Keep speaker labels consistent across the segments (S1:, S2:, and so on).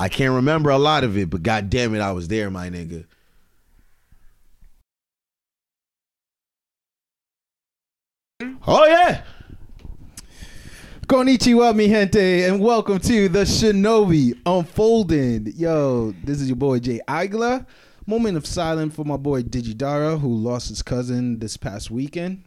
S1: I can't remember a lot of it, but god damn it, I was there, my nigga. Oh yeah.
S2: Konnichiwa, mi gente, and welcome to the Shinobi Unfolding. Yo, this is your boy Jay Igla. Moment of silence for my boy Digidara, who lost his cousin this past weekend.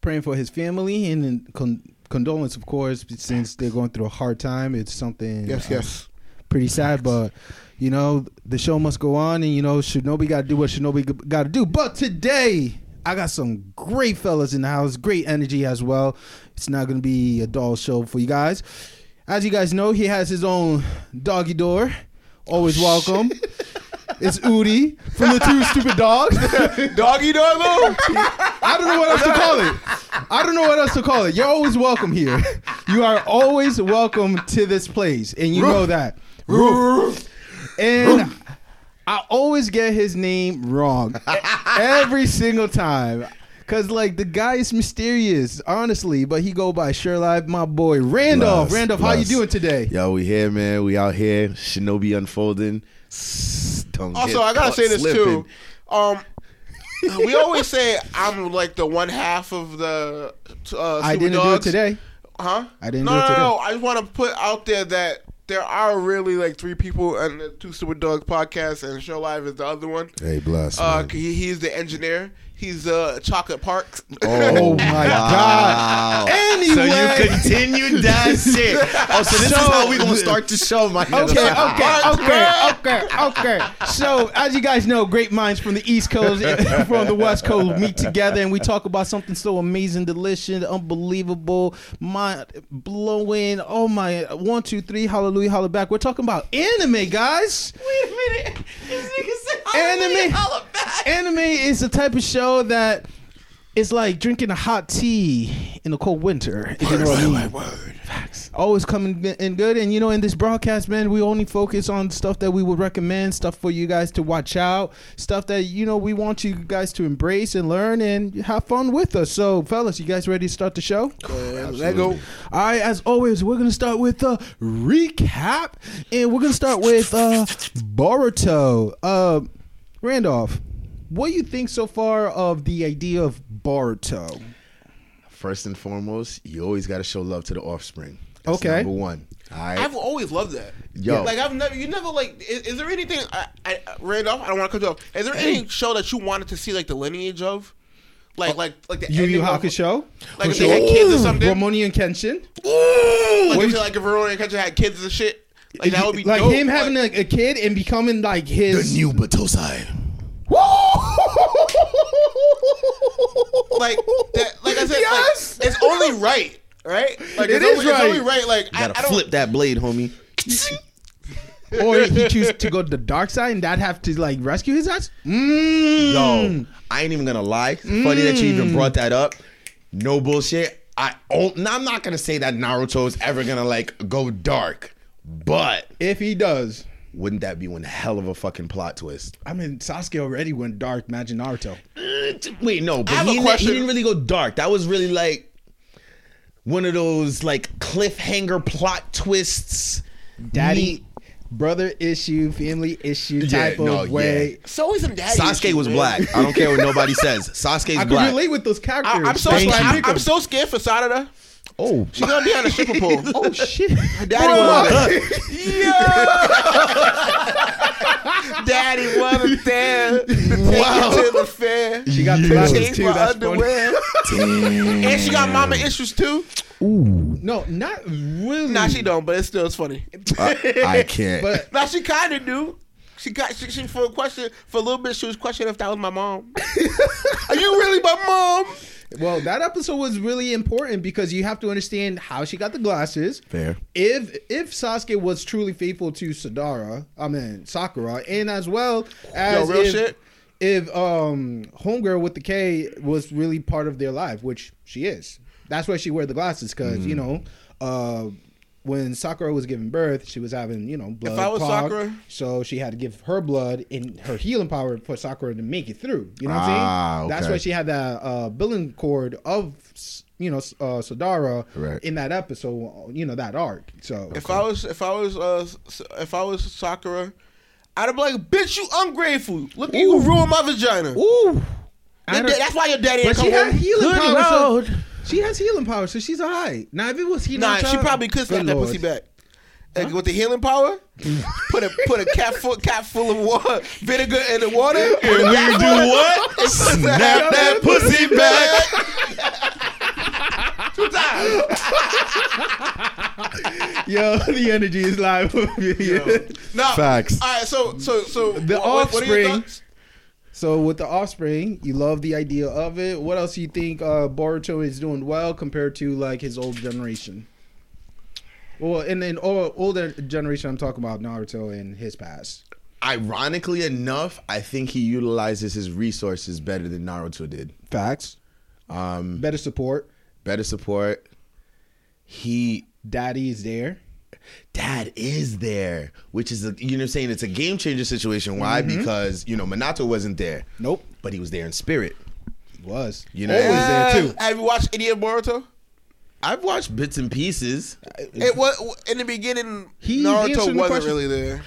S2: Praying for his family and con- condolence, of course, since they're going through a hard time. It's something
S3: Yes,
S2: uh,
S3: yes.
S2: pretty sad, but you know the show must go on, and you know Shinobi got to do what Shinobi got to do. But today, I got some great fellas in the house, great energy as well. It's not going to be a dull show for you guys. As you guys know, he has his own doggy door. Always welcome. It's Udi from the Two Stupid Dogs.
S3: Doggy dog though.
S2: I don't know what else to call it. I don't know what else to call it. You're always welcome here. You are always welcome to this place, and you know that. And I always get his name wrong every single time. Cause like the guy is mysterious, honestly, but he go by Sherlock, my boy Randolph.
S1: Bless,
S2: Randolph, how you doing today?
S1: Yo, we here, man. We out here. Shinobi unfolding. Don't
S3: Also, I gotta say this
S1: slipping.
S3: too. Um, we always say I'm like the one half of the. Uh,
S2: I didn't do it today.
S3: Huh?
S2: I didn't
S3: no,
S2: do it
S3: no,
S2: today.
S3: No, I just want to put out there that there are really like three people on the Two Stupid Dogs podcast, and Shurelive is the other one.
S1: Hey, bless.
S3: Uh, he, he's the engineer. He's uh, Chocolate Parks.
S2: Oh my god. Anyway.
S1: So you continued that shit. Oh, so this is how we gonna start the show, my nigga.
S2: Okay, okay, okay, okay, okay. So, as you guys know, great minds from the East Coast and from the West Coast meet together and we talk about something so amazing, delicious, unbelievable, mind blowing. Oh my, one, two, three, hallelujah, holla back. We're talking about anime, guys.
S4: Wait a minute. This nigga said
S2: Anime, anime is the type of show that is like drinking a hot tea in the cold winter. If you know what I mean. Always coming in good, and you know, in this broadcast, man, we only focus on stuff that we would recommend, stuff for you guys to watch out, stuff that you know we want you guys to embrace and learn and have fun with us. So, fellas, you guys ready to start the show?
S3: Let go.
S2: All right, as always, we're gonna start with a recap, and we're gonna start with uh Boruto. Uh, Randolph, what do you think so far of the idea of Boruto?
S1: First and foremost, you always gotta show love to the offspring. That's
S2: Okay.
S1: Number one. All right.
S3: I've always loved that.
S1: Yo.
S3: like I've never, you never like. Is, is there anything, I, I, Randolph? I don't want to cut you off. Is there any show that you wanted to see like the lineage of, like, like, like the
S2: Yu Yu
S3: ending of-
S2: Hakusho,
S3: Like if they had kids or something.
S2: Rurouni and Kenshin,
S3: like,
S2: What
S3: if, like if Verona and Country had kids and shit. Like that would be
S2: like
S3: dope.
S2: him having
S3: like,
S2: a, a kid and becoming like his.
S1: The New Battousai.
S3: like that. Like I said,
S2: Yes!
S3: like, it's only right, right? Like
S2: It
S3: it's,
S2: is
S3: only,
S2: right.
S3: it's only right. Like I,
S1: Gotta
S3: I don't.
S1: flip that blade, homie.
S2: or he choose to go to the dark side and that have to like rescue his ass. Mm.
S1: Yo, I ain't even gonna lie. Funny that you even brought that up. No bullshit. I oh, now I'm not gonna say that Naruto is ever gonna like go dark, but
S2: If he does,
S1: wouldn't that be one hell of a fucking plot twist?
S2: I mean Sasuke already went dark. Imagine Naruto.
S1: Uh, Wait, no, but
S3: have
S1: he,
S3: a
S1: didn't- he didn't really go dark. That was really like one of those like cliffhanger plot twists.
S2: Daddy,
S1: Me-
S2: brother issue, family issue
S1: Yeah,
S2: type of
S1: no,
S2: way.
S3: So always some daddy.
S1: Sasuke
S3: issues,
S1: was
S3: man.
S1: black. I don't care what nobody says. Sasuke's
S2: I can
S1: black.
S2: relate with those characters.
S3: I, I'm so
S2: Thank
S3: scared. I'm, I'm so scared for Sarada.
S1: Oh,
S3: She's gonna be on a stripper pole.
S2: Oh shit!
S3: Daddy was Daddy was there. Wow. Take it to the fair.
S2: She got
S1: Yeah.
S2: glasses too.
S3: my
S2: That's funny.
S3: underwear. and she got mama issues too. Ooh.
S2: No, not really.
S3: Nah, she don't, but it still is funny.
S1: I, I can't.
S2: But
S3: Nah, she kind of do. She got she, she for a question for a little bit. She was questioning if that was my mom. Are you really my mom?
S2: Well, that episode was really important because you have to understand how she got the glasses.
S1: Fair.
S2: If if Sasuke was truly faithful to Sadara, I mean Sakura, and as well as
S3: Yo, real
S2: if,
S3: shit.
S2: if um homegirl with the K was really part of their life, which she is. That's why she wear the glasses because
S3: Mm-hmm.
S2: you know, uh, when Sakura was giving birth, she was having you know blood.
S3: I was
S2: clogged,
S3: Sakura-
S2: so she had to give her blood in her healing power for Sakura to make it through. You know what
S1: Ah,
S2: I'm saying? That's why she had that uh, billing cord of you know uh, Sadara
S1: Right.
S2: in that episode. You know that arc. So
S3: If I was, if I was, uh, if I was Sakura, I'd have been like, "Bitch, you ungrateful! Look, you ruined my vagina.
S2: ooh. I
S3: da- that's why your daddy
S2: But
S3: ain't
S2: she
S3: come
S2: had healing
S4: Good
S2: power. So-
S4: Lord.
S2: she has healing power, so she's alright. Now, if it was he,
S3: Nah, she probably could snap
S2: Good
S3: that
S2: Lord.
S3: pussy back. Like, with the healing power, put a put a cap full cap full of water, vinegar in the water.
S1: And we do what? Snap that pussy back.
S3: Two times.
S2: Yo, the energy is live.
S3: Nah,
S1: Facts.
S3: All right, so so so
S2: The
S3: what, what are your
S2: offspring-
S3: thoughts?
S2: So with the offspring, you love the idea of it. What else do you think uh, Boruto is doing well compared to like his old generation? Well, and then older generation, I'm talking about Naruto and his past.
S1: Ironically enough, I think he utilizes his resources better than Naruto did.
S2: Facts,
S1: Um,
S2: better support.
S1: better support. He
S2: Daddy is there.
S1: Dad is there, which is a, you know what I'm saying it's a game changer situation. Why? Mm-hmm. Because you know Minato wasn't there,
S2: Nope,
S1: but he was there in spirit.
S2: he was.
S1: You know,
S2: always there too.
S3: Have you watched any of Boruto?
S1: I've watched bits and pieces.
S3: It was in the beginning.
S2: He
S3: Naruto
S2: answered
S3: wasn't
S2: the
S3: really there.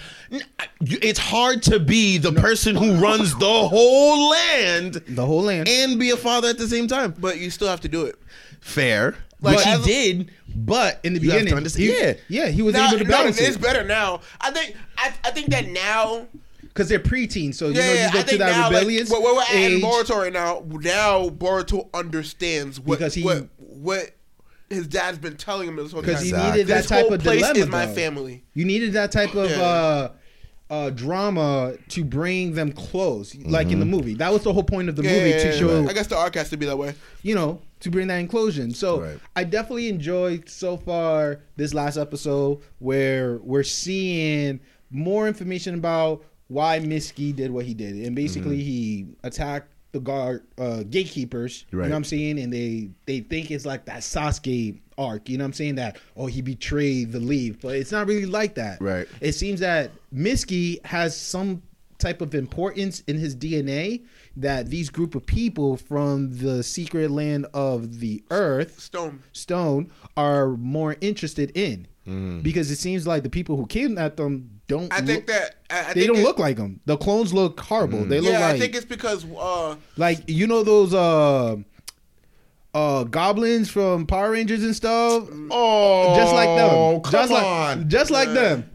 S1: It's hard to be the person who runs the whole land
S2: The whole land.
S1: and be a father at the same time.
S3: But you still have to do it.
S1: Fair,
S3: Like,
S1: like he did, but
S2: in the
S1: you have to
S2: beginning, he-
S1: yeah,
S2: yeah, he was
S3: Now,
S2: able to
S3: no,
S2: balance
S3: it's
S2: it
S3: better now. I think. I, I think that now.
S2: because they're preteen. So you
S3: Yeah,
S2: know,
S3: yeah,
S2: you go
S3: I
S2: to that
S3: now,
S2: rebellious
S3: like, where we're at in
S2: age.
S3: Boruto right now. Now Boruto understands what
S2: Because he-
S3: what what his dad's been telling him this whole time.
S2: Because he needed that
S3: this
S2: type of
S3: place
S2: dilemma.
S3: is my
S2: though.
S3: family.
S2: You needed that type of
S3: Yeah.
S2: uh, uh, drama to bring them close, like in the movie. That was the whole point of the
S3: Yeah,
S2: movie
S3: yeah,
S2: to
S3: yeah,
S2: show,
S3: I guess the arc has to be that way.
S2: you know, to bring that inclusion. So
S1: Right.
S2: I definitely enjoyed so far this last episode where we're seeing more information about why Mitsuki did what he did, and basically he attacked the guard uh, gatekeepers. You know what I'm saying? And they they think it's like that Sasuke arc. You know what I'm saying? That oh he betrayed the leave, but it's not really like that.
S1: Right.
S2: It seems that Mitsuki has some type of importance in his DNA that these group of people from the secret land of the earth
S3: Stone.
S2: stone are more interested in
S1: Mm-hmm.
S2: because it seems like the people who kidnapped them don't
S3: I think
S2: look,
S3: that I, I
S2: they
S3: think
S2: don't
S3: it-
S2: look like them the clones look horrible they look
S3: Yeah,
S2: like
S3: I think it's because uh,
S2: like you know those uh uh goblins from Power Rangers and stuff
S1: Oh,
S2: just like them
S1: come
S2: just
S1: on.
S2: like just like them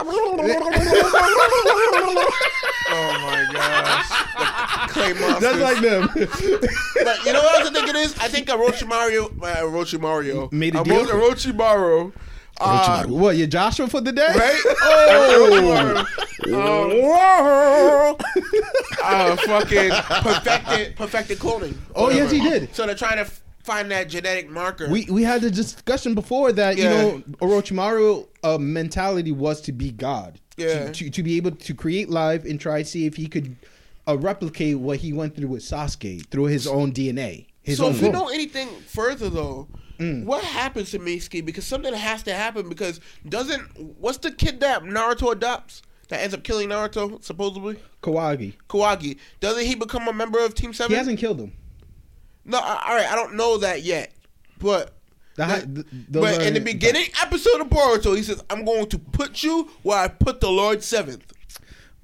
S3: oh my gosh, clay monsters.
S2: just like them
S3: But you know what else I think it is? I think Orochimaru, uh, Orochimaru
S2: Made a
S3: Oro-
S2: deal?
S3: Orochimaru. Uh,
S2: what you Joshua for the day
S3: right? Oh, um, uh, fucking perfected, perfected cloning.
S2: Oh, yes, he did.
S3: So they're trying to find that genetic marker.
S2: We we had the discussion before that
S3: Yeah.
S2: you know Orochimaru uh, mentality was to be God.
S3: Yeah.
S2: To, to to be able to create life and try to see if he could uh, replicate what he went through with Sasuke through his own DNA. His
S3: so
S2: own
S3: if you know anything further though,
S2: Mm.
S3: what happens to Mitsuki? Because something has to happen. Because doesn't what's the kid that Naruto adopts that ends up killing Naruto supposedly?
S2: Kawaki.
S3: Kawaki. Doesn't he become a member of Team Seven?
S2: He hasn't killed him.
S3: No, all right. I don't know that yet, but.
S2: The hi-
S3: but- in the beginning episode of Boruto, he says, "I'm going to put you where I put the Lord Seventh.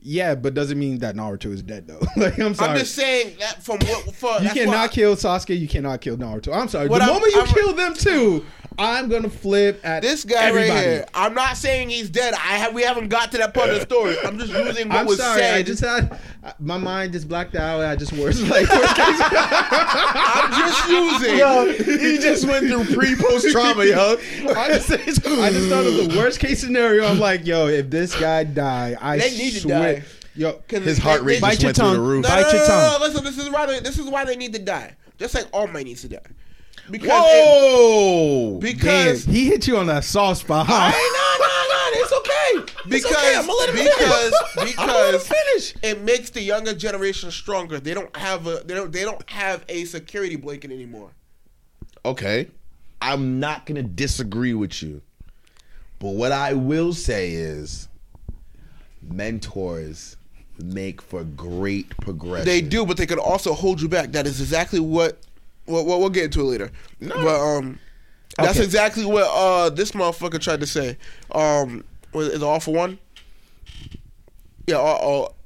S2: Yeah, but doesn't mean that Naruto is dead though. like I'm sorry.
S3: I'm just saying that from what for
S2: you cannot kill Sasuke. You cannot kill Naruto. I'm sorry. The
S3: I'm-
S2: moment you
S3: I'm-
S2: kill them too, I'm gonna flip at
S3: This guy
S2: everybody.
S3: right here. I'm not saying he's dead. I have. We haven't got to that part of the story. I'm just using what
S2: I'm
S3: was
S2: sorry.
S3: said.
S2: I just had my mind just blacked out. I just worse like worst case.
S3: I'm just using.
S1: Yo, he just went through pre post trauma, yo.
S2: I just, I just thought of the worst case scenario. I'm like, yo, if this guy die, I
S3: They need to
S2: swear,
S3: die.
S2: yo,
S3: 'Cause
S1: His heart rate
S2: Bite
S1: just
S2: your
S1: went through the roof.
S3: No,
S2: Bite
S3: no,
S2: your
S3: no,
S2: tongue.
S3: no, no, Listen, this is why they, this is why they need to die. Just like All Might needs to die. Because
S1: Whoa!
S3: because
S2: Damn, he hit you on that soft spot.
S3: I
S2: Huh?
S3: no no no, it's okay.
S1: okay.
S3: because
S1: it's okay. I'm gonna let him
S3: because
S1: finish. I'm gonna let him
S3: because
S1: finish.
S3: it makes the younger generation stronger. They don't have a they don't they don't have a security blanket anymore.
S1: Okay. I'm not gonna disagree with you. But what I will say is mentors make for great progression.
S3: They do, but they could also hold you back. That is exactly what. Well, well we'll get into it later. No. But um, that's
S1: Okay.
S3: exactly what uh this motherfucker tried to say. Um, was is it all for one? Yeah, all, all,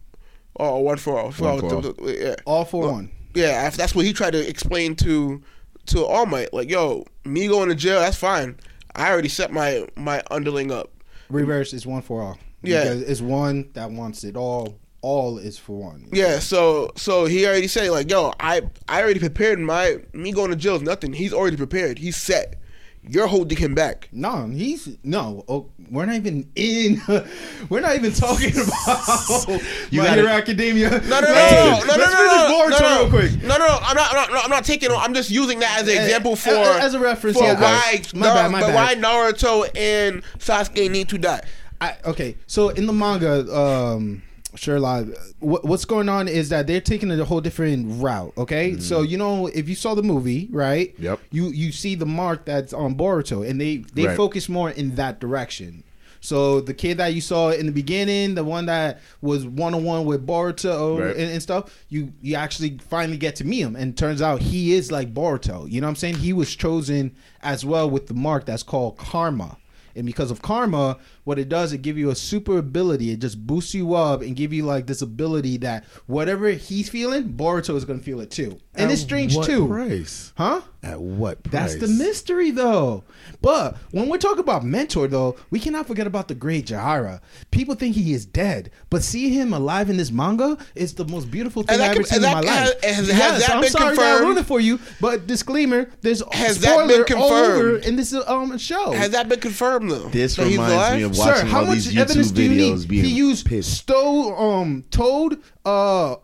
S3: all one for all.
S1: One for all.
S3: Yeah,
S2: All for one.
S3: yeah. if That's what he tried to explain to to All Might. Like, yo, me going to jail, that's fine. I already set my my underling up.
S2: Reverse is one for all.
S3: Yeah.
S2: Because it's one that wants it all. All is for one.
S3: Yeah, so so he already said like, yo, I I already prepared my me going to jail is nothing. He's already prepared. He's set. You're holding him back.
S2: No, he's no. Oh, we're not even in. we're not even talking about
S1: You gotta-
S2: Academia.
S3: No, no, no, no, no, no, no, no, no, no,
S2: real quick.
S3: No, no, no, I'm not, I'm not, I'm not taking. I'm just using that as an example for
S2: as a reference,
S3: for
S2: yeah,
S3: why,
S2: I- my bad, my
S3: but
S2: bad.
S3: why Naruto and Sasuke need to die.
S2: I, okay, so in the manga, um, Sherlock, what, what's going on is that they're taking a whole different route. Okay, mm-hmm. so you know if you saw the movie, right?
S1: Yep.
S2: You you see the mark that's on Boruto, and they they
S1: Right.
S2: focus more in that direction. So the kid that you saw in the beginning, the one that was one on one with Boruto
S1: Right.
S2: and, and stuff, you you actually finally get to meet him, and turns out he is like Boruto. You know what I'm saying? He was chosen as well with the mark that's called Karma. And because of karma, what it does, it give you a super ability. It just boosts you up and give you like this ability that whatever he's feeling, Boruto is gonna feel it too. And it's strange
S1: what
S2: too.
S1: Price?
S2: Huh?
S1: At what price?
S2: That's the mystery, though. But when we're talking about mentor, though, we cannot forget about the great Jiraiya. People think he is dead, but seeing him alive in this manga is the most beautiful thing I've ever seen in my life.
S3: has- has
S2: yes,
S3: that
S2: I'm
S3: been
S2: sorry that I
S3: confirmed?
S2: ruined it for you, but disclaimer: there's
S3: Has that been
S2: all over
S3: confirmed?
S2: in this um show.
S3: Has that been confirmed though?
S1: This
S3: That he's
S1: reminds me of
S2: Sir, how
S1: all
S2: much
S1: these
S2: evidence
S1: YouTube
S2: do you
S1: videos
S2: need? He used
S1: pissed.
S2: stole, um, told, uh,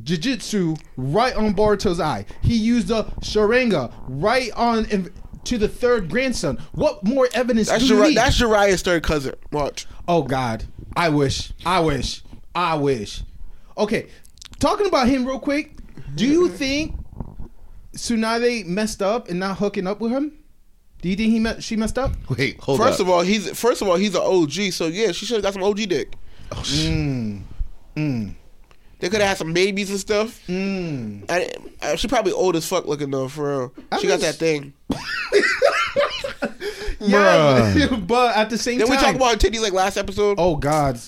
S2: jujitsu right on Boruto's eye. He used a Sharingan right on to the third grandson. What more evidence
S3: That's
S2: do you
S3: Jiri-
S2: need?
S3: that's Jiraiya's third cousin. Watch.
S2: oh God, I wish, I wish, I wish. Okay, talking about him real quick. Do you think Tsunade messed up and not hooking up with him? Do you think he met, she messed up?
S1: Wait, hold
S3: First
S1: up.
S3: of all, he's first of all he's an OG, so yeah, she should have got some OG dick.
S2: Mm. Mm.
S3: They could have had some babies and stuff.
S2: Mm.
S3: And uh, she probably old as fuck looking though, for real.
S2: I
S3: She got
S2: miss-
S3: that thing.
S2: Yeah, but at the same time.
S3: Did
S2: time,
S3: we talk about titties like last episode?
S2: Oh God,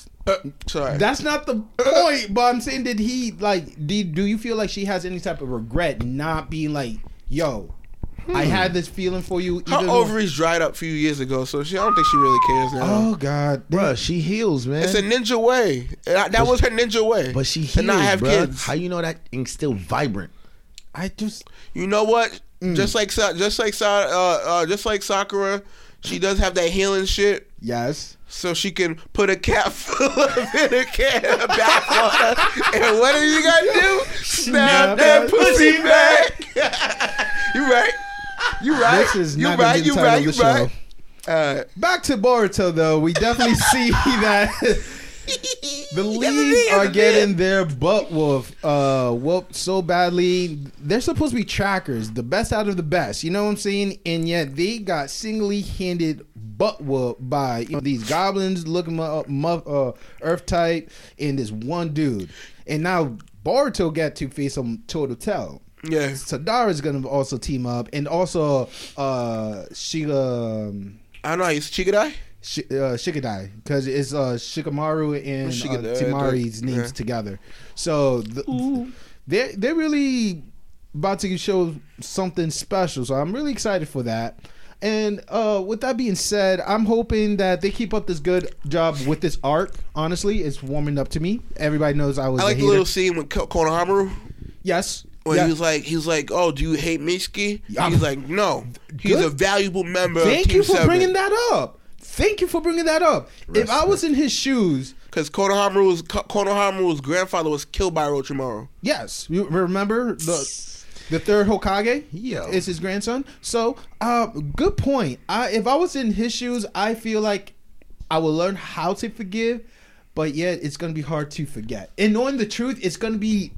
S3: Sorry.
S2: that's not the point. But I'm saying, did he like? Did do you feel like she has any type of regret not being like, yo, I had this feeling for you?
S3: Her
S2: even though-
S3: ovaries dried up a few years ago, so she I don't think she really cares now.
S2: Oh God,
S1: Bruh, she heals, man.
S3: It's a ninja way. That, that was her ninja way.
S1: but she
S3: to
S1: heals,
S3: not have
S1: bruh.
S3: kids.
S1: How you know that thing's still vibrant?
S2: I just
S3: You know what?
S2: Mm.
S3: Just like just like uh, uh, just like Sakura, she does have that healing shit,
S2: yes.
S3: so she can put a cap full of vinegar back on her. And what are you gonna do? Snap
S2: Snap
S3: that
S2: that
S3: pussy back. you right. You right.
S2: This is
S3: you
S2: not gonna
S3: right. You right. You right. Uh,
S2: Back to Boruto though, we definitely see that the leads are getting their butt whooped, uh, whooped so badly. They're supposed to be trackers, the best out of the best. You know what I'm saying? And yet they got singly handed butt whooped by you know, these goblins looking up, uh, Earth type and this one dude. And now Boruto got to face them toe to toe.
S3: Yeah.
S2: Sadara is gonna also team up, and also uh, Shiga. Um,
S3: I don't know. He's Shikadai.
S2: Sh- uh, Shikadai because it's uh, Shikamaru and
S3: Shikadai,
S2: uh, Temari's
S3: yeah.
S2: names together. So the, they're they're really about to show something special. So I'm really excited for that. And uh, with that being said, I'm hoping that they keep up this good job with this art. Honestly, it's warming up to me. Everybody knows I was.
S3: I like the little scene with Ko- Konohamaru.
S2: yes.
S3: When
S2: Yeah.
S3: he was like, he was like, "Oh, do you hate Mitsuki?"
S2: Yeah.
S3: He's like, "No, he's
S2: Good.
S3: a valuable member
S2: Thank you for
S3: Seven.
S2: bringing that up. Thank you for bringing that up. if I was in his shoes,
S3: Because Konohamaru's Ko- Konohamaru's grandfather was killed by Orochimaru.
S2: Yes, you remember the the third Hokage
S1: Yo.
S2: is his grandson. So, uh, good point. I, if I was in his shoes, I feel like I will learn how to forgive, but yet it's gonna be hard to forget. And knowing the truth, it's gonna be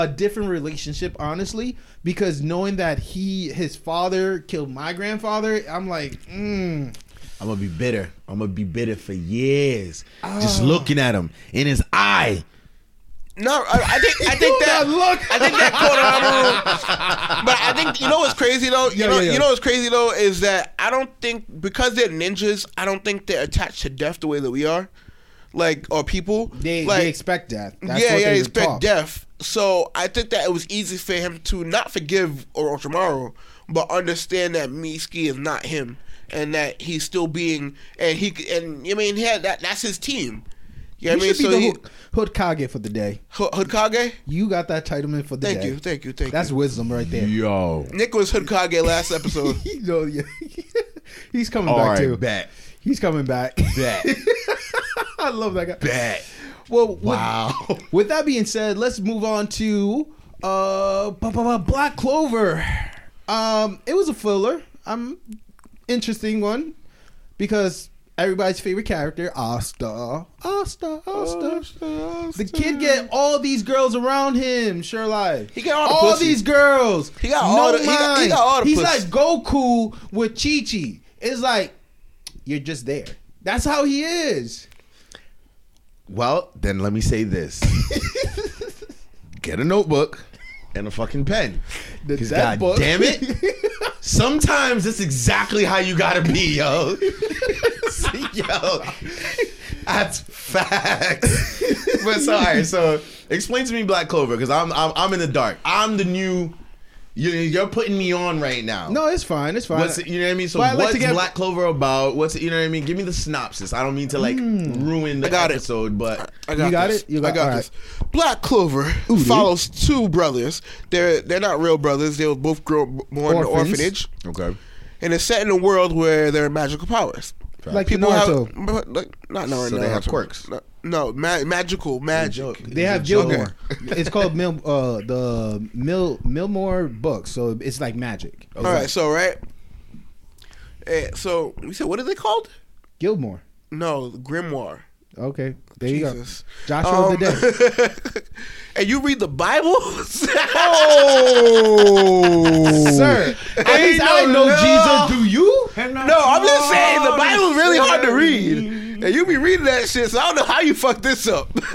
S2: a different relationship, honestly, because knowing that he his father killed my grandfather, I'm like, mm,
S1: I'm gonna be bitter. I'm gonna be bitter for years. Just looking at him in his eye.
S3: No, I, I think I think that
S2: look.
S3: I think that quote But I think you know what's crazy though. You
S2: Yeah,
S3: know
S2: yeah, yeah.
S3: you know what's crazy though is that I don't think because they're ninjas, I don't think they're attached to death the way that we are, like or people.
S2: they
S3: like,
S2: they expect death. That's
S3: yeah,
S2: what
S3: yeah,
S2: they
S3: they expect
S2: taught.
S3: death. So I think that it was easy for him to not forgive Orochimaru, but understand that Mitsuki is not him, and that he's still being, and he and I mean, yeah, that that's his team. You know what I mean?
S2: should be
S3: So
S2: the
S3: he,
S2: Hood, Hood Kage for the day.
S3: Hood Hokage.
S2: You got that titlement for the
S3: Thank
S2: day.
S3: Thank you, thank you, thank
S2: That's
S3: you.
S2: That's wisdom right there.
S1: Yo.
S3: Nick was Hokage last episode.
S2: You know, yeah. He's coming
S1: All
S2: back
S1: right,
S2: too.
S1: bet.
S2: He's coming back.
S1: Bet.
S2: I love that guy.
S1: Bet.
S2: Well,
S1: Wow.
S2: with that being said, let's move on to uh Black Clover. Um, it was a filler. Um, interesting one because everybody's favorite character, Asta, Asta, Asta. Asta, Asta. The kid get all these girls around him. Sure, life.
S3: He got all the pussy.
S2: these girls.
S3: He got all the- he got- he got all the
S2: He's
S3: pussy.
S2: like Goku with Chi Chi. It's like you're just there. That's how he is.
S1: Well, then let me say this. Get a notebook and a fucking pen. Because
S2: that
S1: god
S2: book-
S1: damn it. Sometimes it's exactly how you gotta be, yo. yo. That's facts. but sorry, so explain to me Black Clover, because I'm, I'm I'm in the dark. I'm the new you, you're putting me on right now.
S2: No, it's fine. It's fine.
S1: What's you know what I mean? So
S2: But I like
S1: what's
S2: to get-
S1: Black Clover about? What's it, you know what I mean? Give me the synopsis. I don't mean to like hmm. ruin the
S3: I got it.
S1: episode, but
S3: I got it.
S2: You got
S3: this.
S2: it? You
S3: I
S2: got-
S3: got
S2: all
S3: this. Black Clover follows two brothers. They're they're not real brothers. They were both grow, born in an orphanage,
S1: okay.
S3: and it's set in a world where there are magical powers.
S2: like
S3: People
S2: Naruto.
S3: have but, like, not Naruto.
S1: So they have quirks.
S3: No, no ma- magical magic.
S1: joke.
S2: They have
S1: It's a.
S2: Gilmore. it's called Mil, uh, the Mil Milmore books, so it's like magic.
S3: All right, so right. Eh, so we said, what are they called?
S2: Gilmore.
S3: No, Grimoire.
S2: Okay, there you go. Joshua
S3: Um,
S2: the Dead.
S3: and you read the Bible?
S2: Oh, sir. At least I know Jesus. Do you?
S3: No, I'm just saying the Bible's really hard to read, and you be reading that shit. So I don't know how you fuck this up.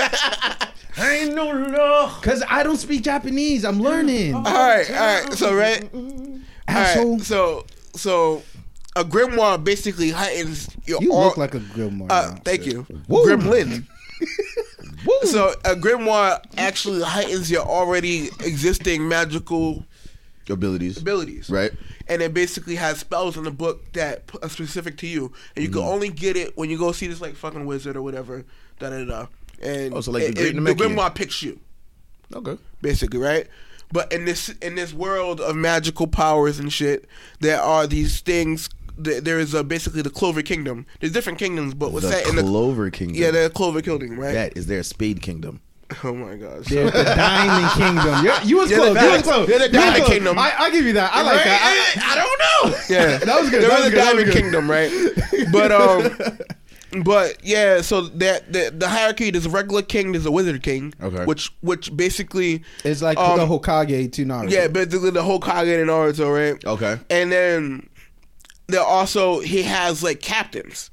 S1: I ain't no law.
S2: Cause I don't speak Japanese. I'm learning.
S3: all right, all right. So right, all
S2: Asshole.
S3: right. So so a grimoire basically heightens your.
S2: You
S3: au-
S2: look like a Gilmore.
S3: Uh,
S2: now.
S3: thank you,
S2: Woo.
S3: Gremlin. so a grimoire actually heightens your already existing magical
S1: Abilities.
S3: abilities,
S1: Right.
S3: And it basically has spells in the book that are specific to you, and you
S1: Mm-hmm.
S3: can only get it when you go see this like fucking wizard or whatever. Da da da. And
S1: Oh, so like the
S3: it-
S1: Great
S3: it- the grimoire picks you
S1: Okay.
S3: basically, right? But in this in this world of magical powers and shit, there are these things. There is a, basically the Clover Kingdom. There's different kingdoms, but what's
S1: The
S3: set in the
S1: Clover Kingdom.
S3: yeah, the Clover Kingdom, right?
S1: That is their Spade Kingdom.
S3: Oh my gosh.
S2: There's the Diamond Kingdom. You're, you was
S3: Yeah,
S2: close.
S3: the
S2: You was
S3: Diamond-
S2: close.
S3: yeah, the Diamond
S2: close.
S3: Kingdom.
S2: I, I'll give you that. I like that. I,
S1: I don't know.
S3: Yeah,
S2: That was good.
S3: There
S2: That
S3: was
S2: was
S3: a
S2: good.
S3: Diamond
S2: was.
S3: Kingdom, right? But um, but yeah. So that the, the hierarchy, there's a regular king, there's a wizard king.
S1: Okay.
S3: Which which basically,
S2: it's like
S3: Um,
S2: the Hokage to Naruto.
S3: yeah, basically the Hokage Kage and Naruto, right?
S1: Okay.
S3: And then there also he has like captains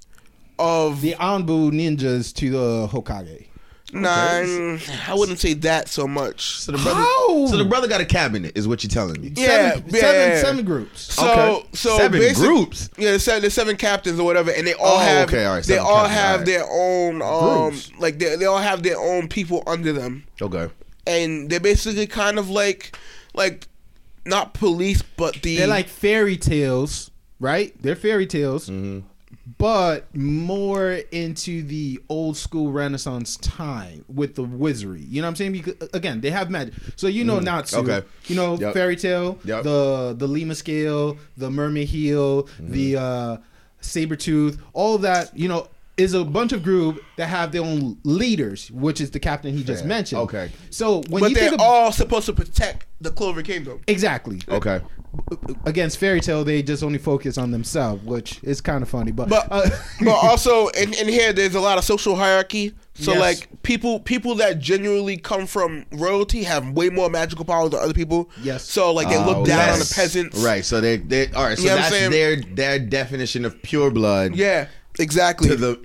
S3: of
S2: the Anbu ninjas to the Hokage.
S3: Nine. I wouldn't say that so much.
S1: So the brother.
S2: How?
S1: So the brother got a cabinet, is what you're telling me.
S3: Yeah,
S2: seven,
S3: yeah,
S2: seven, seven groups.
S3: So
S1: Okay.
S3: so
S1: Seven
S3: basic-
S1: groups?
S3: Yeah, there's seven, there's seven captains or whatever, and they all
S1: Oh,
S3: have
S1: okay, all right,
S3: they all
S1: captains,
S3: have
S1: all right.
S3: their own um
S2: Groups.
S3: like they they all have their own people under them,
S1: Okay.
S3: and they're basically kind of like like not police, but the
S2: They're like fairy tales, right? They're fairy tales,
S1: Mm-hmm.
S2: But more into the old school Renaissance time with the wizardry. You know what I'm saying? Because again, they have magic. So you know Natsu.
S1: Mm. Okay.
S2: You know
S1: Yep.
S2: Fairy Tail,
S1: Yep.
S2: the the Lamia Scale, the mermaid heel,
S1: Mm-hmm.
S2: the uh saber tooth, all of that, you know, is a bunch of group that have their own leaders, which is the captain he just
S1: Fair.
S2: mentioned.
S1: Okay.
S2: So when
S3: but
S2: you
S3: they're
S2: think of
S3: all supposed to protect the Clover Kingdom.
S2: Exactly.
S1: Okay.
S2: Against Fairy Tail, they just only focus on themselves, which is kind of funny. But,
S3: But
S2: uh,
S3: but also in, in here there's a lot of social hierarchy. So
S2: Yes.
S3: like people people that genuinely come from royalty have way more magical powers than other people.
S2: Yes.
S3: So like they look
S1: Oh,
S3: down on the
S1: yes.
S3: peasants.
S1: Right. So they they all right. So
S3: You know I'm
S1: that's
S3: saying?
S1: their their definition of pure blood.
S3: Yeah. Exactly.
S1: To the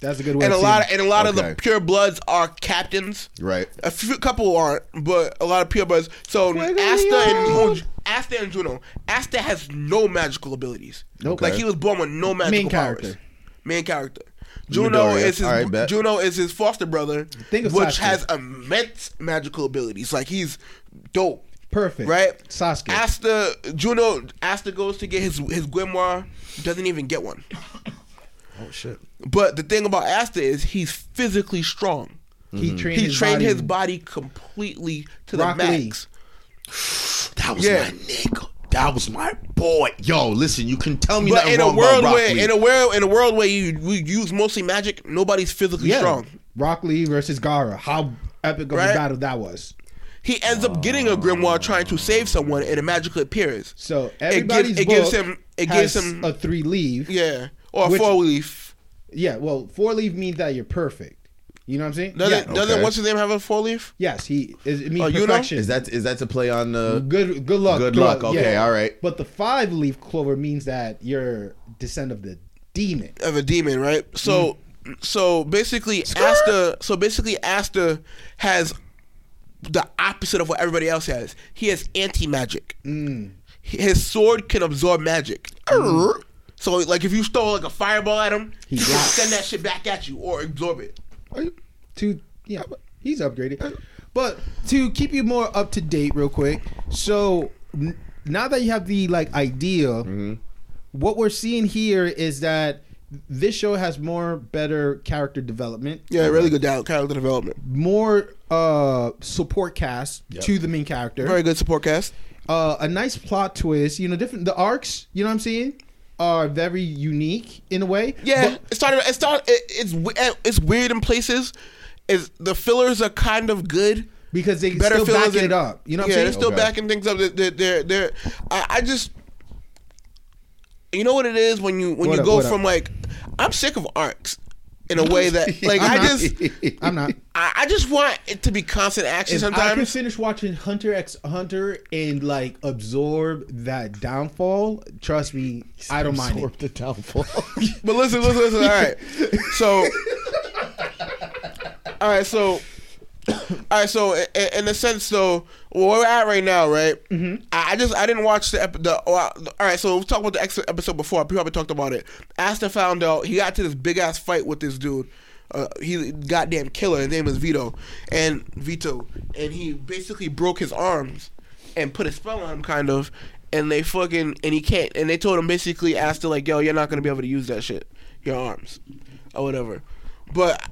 S2: that's a good way.
S3: and a lot of, and a lot of the pure bloods are captains.
S1: right.
S3: A few, couple aren't, but a lot of pure bloods. So
S2: Fuego
S3: Asta and Juno, Asta and Juno. Asta has no magical abilities.
S2: Nope.
S3: Like he was born with no magical
S2: Main
S3: powers.
S2: character.
S3: Main character. Juno
S1: Midoriya.
S3: is his
S1: All right, bet.
S3: Juno is his foster brother,
S2: Think of
S3: which
S2: Sasuke.
S3: has immense magical abilities. Like he's dope.
S2: Perfect.
S3: Right?
S2: Sasuke.
S3: Asta Juno Asta goes to get his his grimoire, doesn't even get one.
S2: Oh shit.
S3: But the thing about Asta is he's physically strong.
S2: He mm-hmm. trained.
S3: He
S2: his
S3: trained
S2: body.
S3: his body completely to the
S2: Rock Lee.
S3: max.
S1: That was
S3: Yeah.
S1: my nigga. That was my boy. Yo, listen, you can tell me
S3: But
S1: nothing
S3: in a world where
S1: broccoli.
S3: in a world in a world where you we use mostly magic, nobody's physically
S2: Yeah.
S3: strong.
S2: Rock Lee versus Gaara. How epic of
S3: Right?
S2: a battle that was.
S3: He ends up getting a grimoire trying to save someone, and it magically appears.
S2: So everybody's
S3: it gives
S2: book
S3: him- it
S2: has
S3: gives him-
S2: a three leave.
S3: Yeah, or a
S2: Which-
S3: four leaf.
S2: Yeah, well, four leaf means that you're perfect. You know what I'm saying?
S3: Doesn't
S2: yeah.
S3: doesn't
S1: Okay.
S3: what's his name have a four leaf?
S2: Yes, he is. It means
S3: Oh, you know?
S2: perfection.
S1: is that is that to play on the
S2: good? Good luck.
S1: Good luck, okay, all right.
S2: But the five leaf clover means that you're descent of the demon.
S3: of a demon, right? So, mm. so basically, Asta. So basically, Asta has the opposite of what everybody else has. He has anti magic. Mm. His sword can absorb magic. Mm. So, like, if you stole like a fireball at him, he,
S2: He
S3: can send that shit back at you or absorb it.
S2: To yeah, he's upgraded. But to keep you more up to date, real quick. So n- now that you have the like idea,
S1: Mm-hmm.
S2: what we're seeing here is that this show has more better character development.
S3: Yeah, really good down character development.
S2: more uh support cast to the main character.
S3: Very good support cast.
S2: Uh a nice plot twist, you know, different the arcs, you know what I'm saying? Are very unique in a way.
S3: Yeah,
S2: But-
S3: it started. It started. It, it's eh, it's weird in places. Is the fillers are kind of good.
S2: because they
S3: better
S2: still
S3: fillers
S2: backing
S3: in-
S2: it up. You know what
S3: yeah,
S2: I'm
S3: they're still
S1: Okay.
S3: backing things up. They're, they're, they're, they're- I, I just, you know what it is when you when
S2: What
S3: you
S2: up,
S3: go
S2: what up?
S3: from like, I'm sick of arcs in a way that like
S2: I'm
S3: I
S2: not.
S3: just,
S2: I'm not.
S3: I, I just want it to be constant action
S2: If I
S3: can
S2: finish watching Hunter x Hunter and like absorb that downfall, trust me, I don't mind it.
S1: the downfall.
S3: But listen, listen, listen. All right, so, all right, so. All right, so in, in a sense, though, where we're at right now, right? Mm-hmm. I, I just I didn't watch the, ep- the. oh, I- All right, so we talked about the ex- episode before. We probably talked about it. Asta found out he got to this big ass fight with this dude. Uh, he goddamn killer. His name is Vetto, and Vetto, and he basically broke his arms and put a spell on him, kind of. And they fucking and he can't. And they told him basically, Asta like, yo, you're not gonna be able to use that shit, your arms, or whatever. But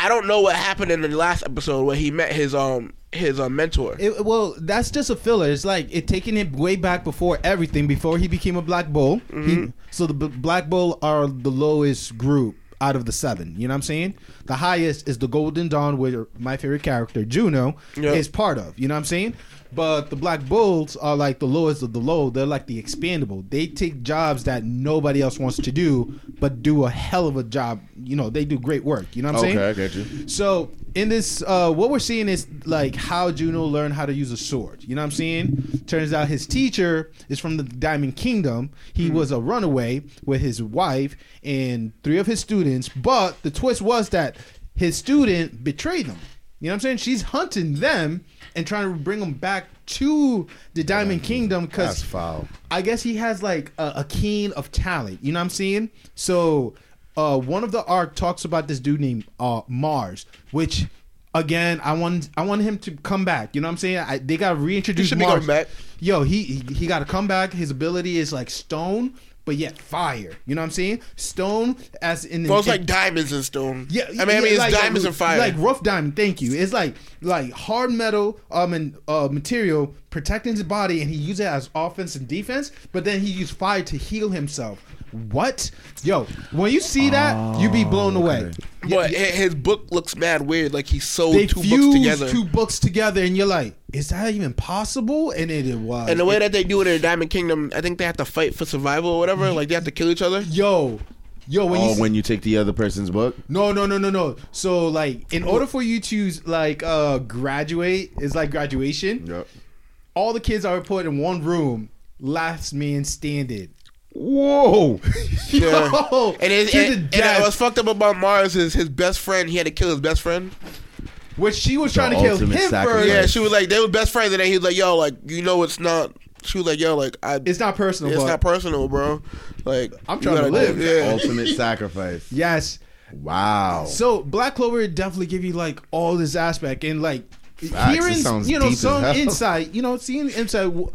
S3: I don't know what happened in the last episode where he met his um his uh, mentor.
S2: It, well, that's just a filler. It's like it taking it way back before everything, before he became a Black Bull. He, so the B- Black Bull are the lowest group out of the seven. You know what I'm saying? The highest is the Golden Dawn, where my favorite character Juno
S3: Yep.
S2: is part of. You know what I'm saying? But the Black Bulls are like the lowest of the low. They're like the expandable. They take jobs that nobody else wants to do, but do a hell of a job. You know, they do great work. You know what I'm saying?
S1: okay, I get you.
S2: So in this, uh, what we're seeing is like how Juno learned how to use a sword. You know what I'm saying? Turns out his teacher is from the Diamond Kingdom. He was a runaway with his wife and three of his students. But the twist was that his student betrayed them. You know what I'm saying? She's hunting them and trying to bring them back to the Diamond Kingdom because. I guess he has like a, a keen of talent. You know what I'm saying? So uh, one of the arc talks about this dude named uh, Mars, which again I want I want him to come back. You know what I'm saying? I, they got to reintroduce Mars.
S3: back.
S2: Yo, he he, he got to come back. His ability is like stone, but yet fire. You know what I'm saying? Stone as in
S3: Well, it's
S2: in-
S3: like diamonds and stone.
S2: yeah,
S3: I mean, I mean, it's
S2: like,
S3: diamonds and fire.
S2: Like rough diamond. Thank you. It's like like hard metal um and uh, material protecting his body, and he uses it as offense and defense. But then he used fire to heal himself. What? Yo, when you see that, you be blown away.
S3: But hi- his book looks mad weird. Like he sewed
S2: They
S3: two books
S2: fuse
S3: together.
S2: two books together, and you're like, is that even possible? And it, it was.
S3: and the way that they do it in Diamond Kingdom, I think they have to fight for survival or whatever. Like they have to kill each other.
S2: yo, yo, when you
S1: Oh,
S2: see-
S1: when you take the other person's book.
S2: No, no, no, no, no. So like in order for you to like uh graduate, it's like graduation.
S1: Yep.
S2: All the kids are put in one room. Last man standing.
S1: Whoa.
S3: Yeah.
S2: Yo,
S3: And, it,
S2: to
S3: and,
S2: the
S3: and
S2: death,
S3: what's fucked up about Mars is his best friend. He had to kill his best friend.
S2: which she was trying to kill him
S1: ultimate sacrifice.
S2: first.
S3: Yeah, she was like they were best friends, and then he was like, "Yo, like you know, it's not." She was like, "Yo, like I,
S2: It's not personal,
S3: it's
S2: but
S3: not personal, bro. Like
S2: I'm
S3: you
S2: trying to
S3: gotta-
S2: live.
S3: Yeah.
S1: Ultimate sacrifice.
S2: yes.
S1: Wow.
S2: So Black Clover definitely give you like all this aspect and like
S1: Facts.
S2: hearing
S1: sounds
S2: you know
S1: deep as
S2: some
S1: hell.
S2: insight. You know, seeing insight. w-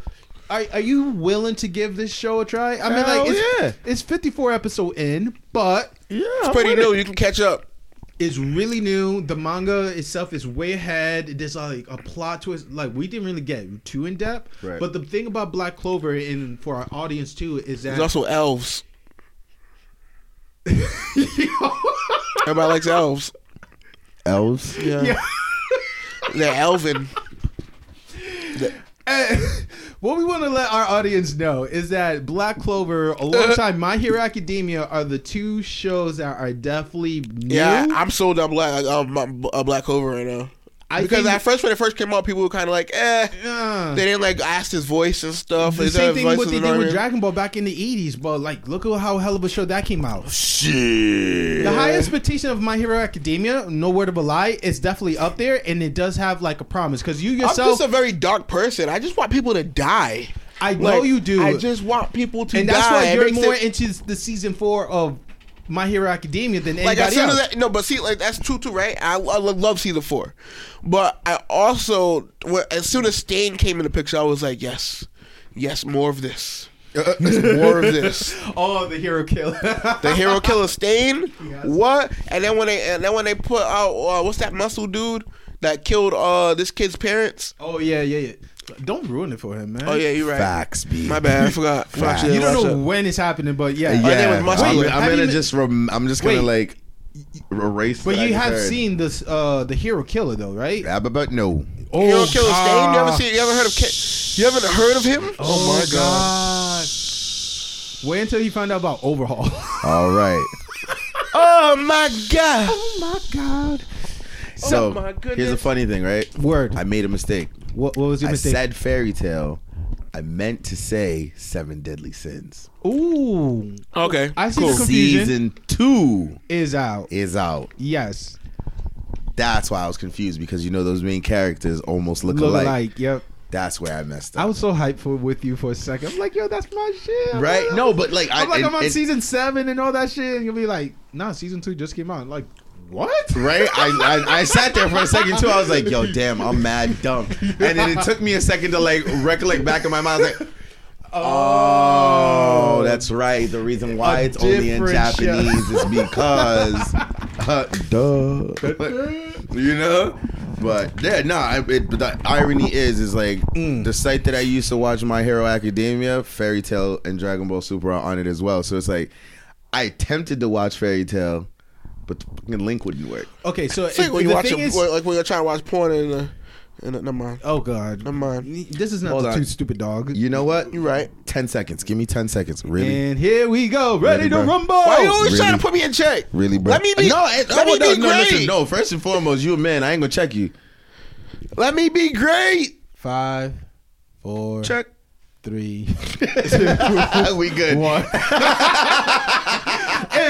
S2: Are, are you willing to give this show a try? I mean,
S1: Hell
S2: like it's,
S1: yeah.
S2: it's 54 episode in, but
S1: yeah,
S3: It's pretty new. You can catch up.
S2: it's really new. The manga itself is way ahead. There's like a plot twist. Like we didn't really get too in depth.
S1: Right.
S2: But the thing about Black Clover, and for our audience too, is that
S3: There's also elves. Everybody likes elves.
S1: Elves.
S3: Yeah,
S2: Yeah.
S3: they're elven.
S2: What we want to let our audience know is that Black Clover, alongside My Hero Academia, are the two shows that are definitely new.
S3: Yeah, I, am sold on Black um, uh, Black Clover right now.
S2: I
S3: because at first when it first came out, people were kind of like, eh.
S2: Yeah.
S3: They didn't like ask his voice and stuff.
S2: the
S3: His
S2: same thing what they did with. Dragon Ball back in the 80s, but like, look at how hell of a show that came out.
S1: Shit.
S2: The high expectation of My Hero Academia, no word of a lie, is definitely up there, and it does have like a promise because you yourself.
S3: I'm just a very dark person. I just want people to die.
S2: I know
S3: Like,
S2: you do,
S3: I just want people to
S2: and
S3: die.
S2: that's why you're more
S3: it-
S2: into the season four of My Hero Academia than
S3: like
S2: anybody
S3: as soon
S2: else.
S3: as I, no, but see, like that's true too, right? I, I lo- love season four, but I also as soon as Stain came in the picture, I was like, yes, yes, more of this, more of this.
S2: oh, the hero killer.
S3: The hero killer Stain,
S2: Yes.
S3: what? And then when they and then when they put out uh, what's that muscle dude that killed uh this kid's parents?
S2: oh yeah, yeah, yeah. Don't ruin it for him, man.
S3: Oh yeah, you're right.
S1: Facts, B.
S3: My bad, I forgot.
S1: Facts.
S2: You don't know when it's happening, but yeah.
S3: name was
S1: Yeah,
S3: Muscle.
S1: I'm, I'm gonna just. Rem- I'm just gonna
S2: Wait.
S1: like erase.
S2: But
S1: what I
S2: you have
S1: heard.
S2: seen this, uh, the hero killer though, right?
S1: Yeah, but, but no.
S2: Oh,
S3: Hero killer Stain. You ever
S2: God.
S3: seen? You ever heard of? Ki- You haven't heard of him?
S2: Oh, my god. Wait until you find out about Overhaul.
S1: All right.
S3: Oh my god.
S2: oh my god.
S1: So
S3: my goodness.
S1: here's a funny thing, right?
S2: Word.
S1: I made a mistake.
S2: What, what was your
S1: I
S2: mistake?
S1: said Fairy Tail. I meant to say seven deadly sins.
S2: Ooh.
S3: Okay.
S2: I see the confusion.
S1: Season two
S2: Is out.
S1: is out.
S2: Yes.
S1: That's why I was confused because you know those main characters almost look,
S2: Look
S1: alike.
S2: alike. Yep.
S1: That's where I messed up.
S2: I was so hyped for with you for a second. I'm like, yo, that's my shit. I'm
S1: right?
S2: like,
S1: No, but like
S2: I'm like,
S1: I,
S2: I'm on
S1: and- and-
S2: season seven and all that shit, and you'll be like, nah, season two just came out. Like, what?
S1: right? I, I I sat there for a second too. I was like, "Yo, damn, I'm mad dumb." And then it took me a second to like recollect back in my mind. I was like, "Oh, that's right. The reason why it's only in
S2: different show.
S1: Japanese is because, uh, duh, you know." But yeah, no. I it, but the irony is, is like
S2: Mm.
S1: the site that I used to watch My Hero Academia, Fairy Tail, and Dragon Ball Super are on it as well. So it's like I attempted to watch Fairy Tail, but the fucking link wouldn't work.
S2: Okay, so
S3: It's like
S2: if-
S3: when you watch a,
S2: is,
S3: like when you're trying to watch porn in the, uh, in the uh, never mind.
S2: oh god,
S3: Never mind.
S2: this is not
S1: Hold
S2: the
S1: on.
S2: two stupid dog.
S1: You know what?
S3: You're right.
S1: Ten seconds. Give me ten seconds. Really?
S2: And here we go, ready
S1: Really,
S2: to
S1: bro?
S2: rumble.
S3: Why are you always
S1: really?
S3: trying to put me in check?
S1: Really, bro?
S3: Let me be.
S1: No, it,
S3: let
S1: oh,
S3: me
S1: no,
S3: be
S1: no,
S3: great.
S1: listen, no. First and foremost, you a man. I ain't gonna check you.
S3: Let me be great.
S2: Five, four,
S3: Check.
S2: three, Two,
S1: we good.
S2: one.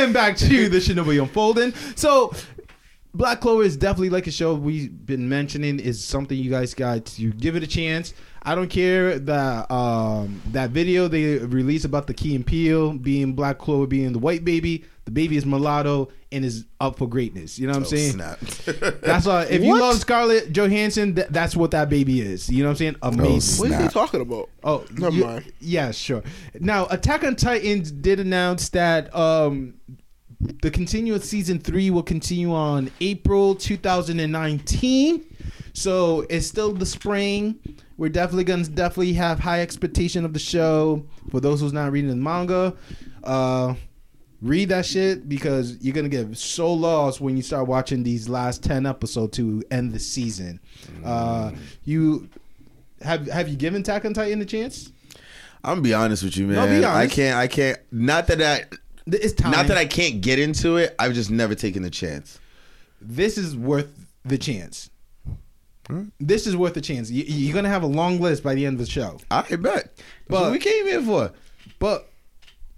S2: and back to the Shinobi Unfolding. So, Black Clover is definitely like a show we've been mentioning. Is something you guys got to give it a chance. I don't care that um, that video they released about the Key and Peele being Black Clover being the white baby. The baby is mulatto and is up for greatness. You know what I'm
S1: Oh,
S2: saying?
S1: snap.
S2: That's all. If you love Scarlett Johansson, th- that's what that baby is. You know what I'm saying? Amazing.
S3: What are you talking about?
S2: Oh,
S3: Never
S2: you-
S3: mind.
S2: Yeah, sure. Now, Attack on Titans did announce that um, the continuous season three will continue on April 2019. So it's still the spring. We're definitely gonna definitely have high expectation of the show. For those who's not reading the manga, Uh, read that shit because you're gonna get so lost when you start watching these last ten episodes to end the season. Uh, you have have you given Attack on Titan a chance?
S1: I'm gonna be honest with you, man.
S2: No,
S1: I can't. I can't. Not that I.
S2: It's time.
S1: Not that I can't get into it. I've just never taken the chance.
S2: This is worth the chance. This is worth the chance. You, you're gonna have a long list by the end of the show.
S1: I bet. That's
S2: But-
S1: what we came here for.
S2: But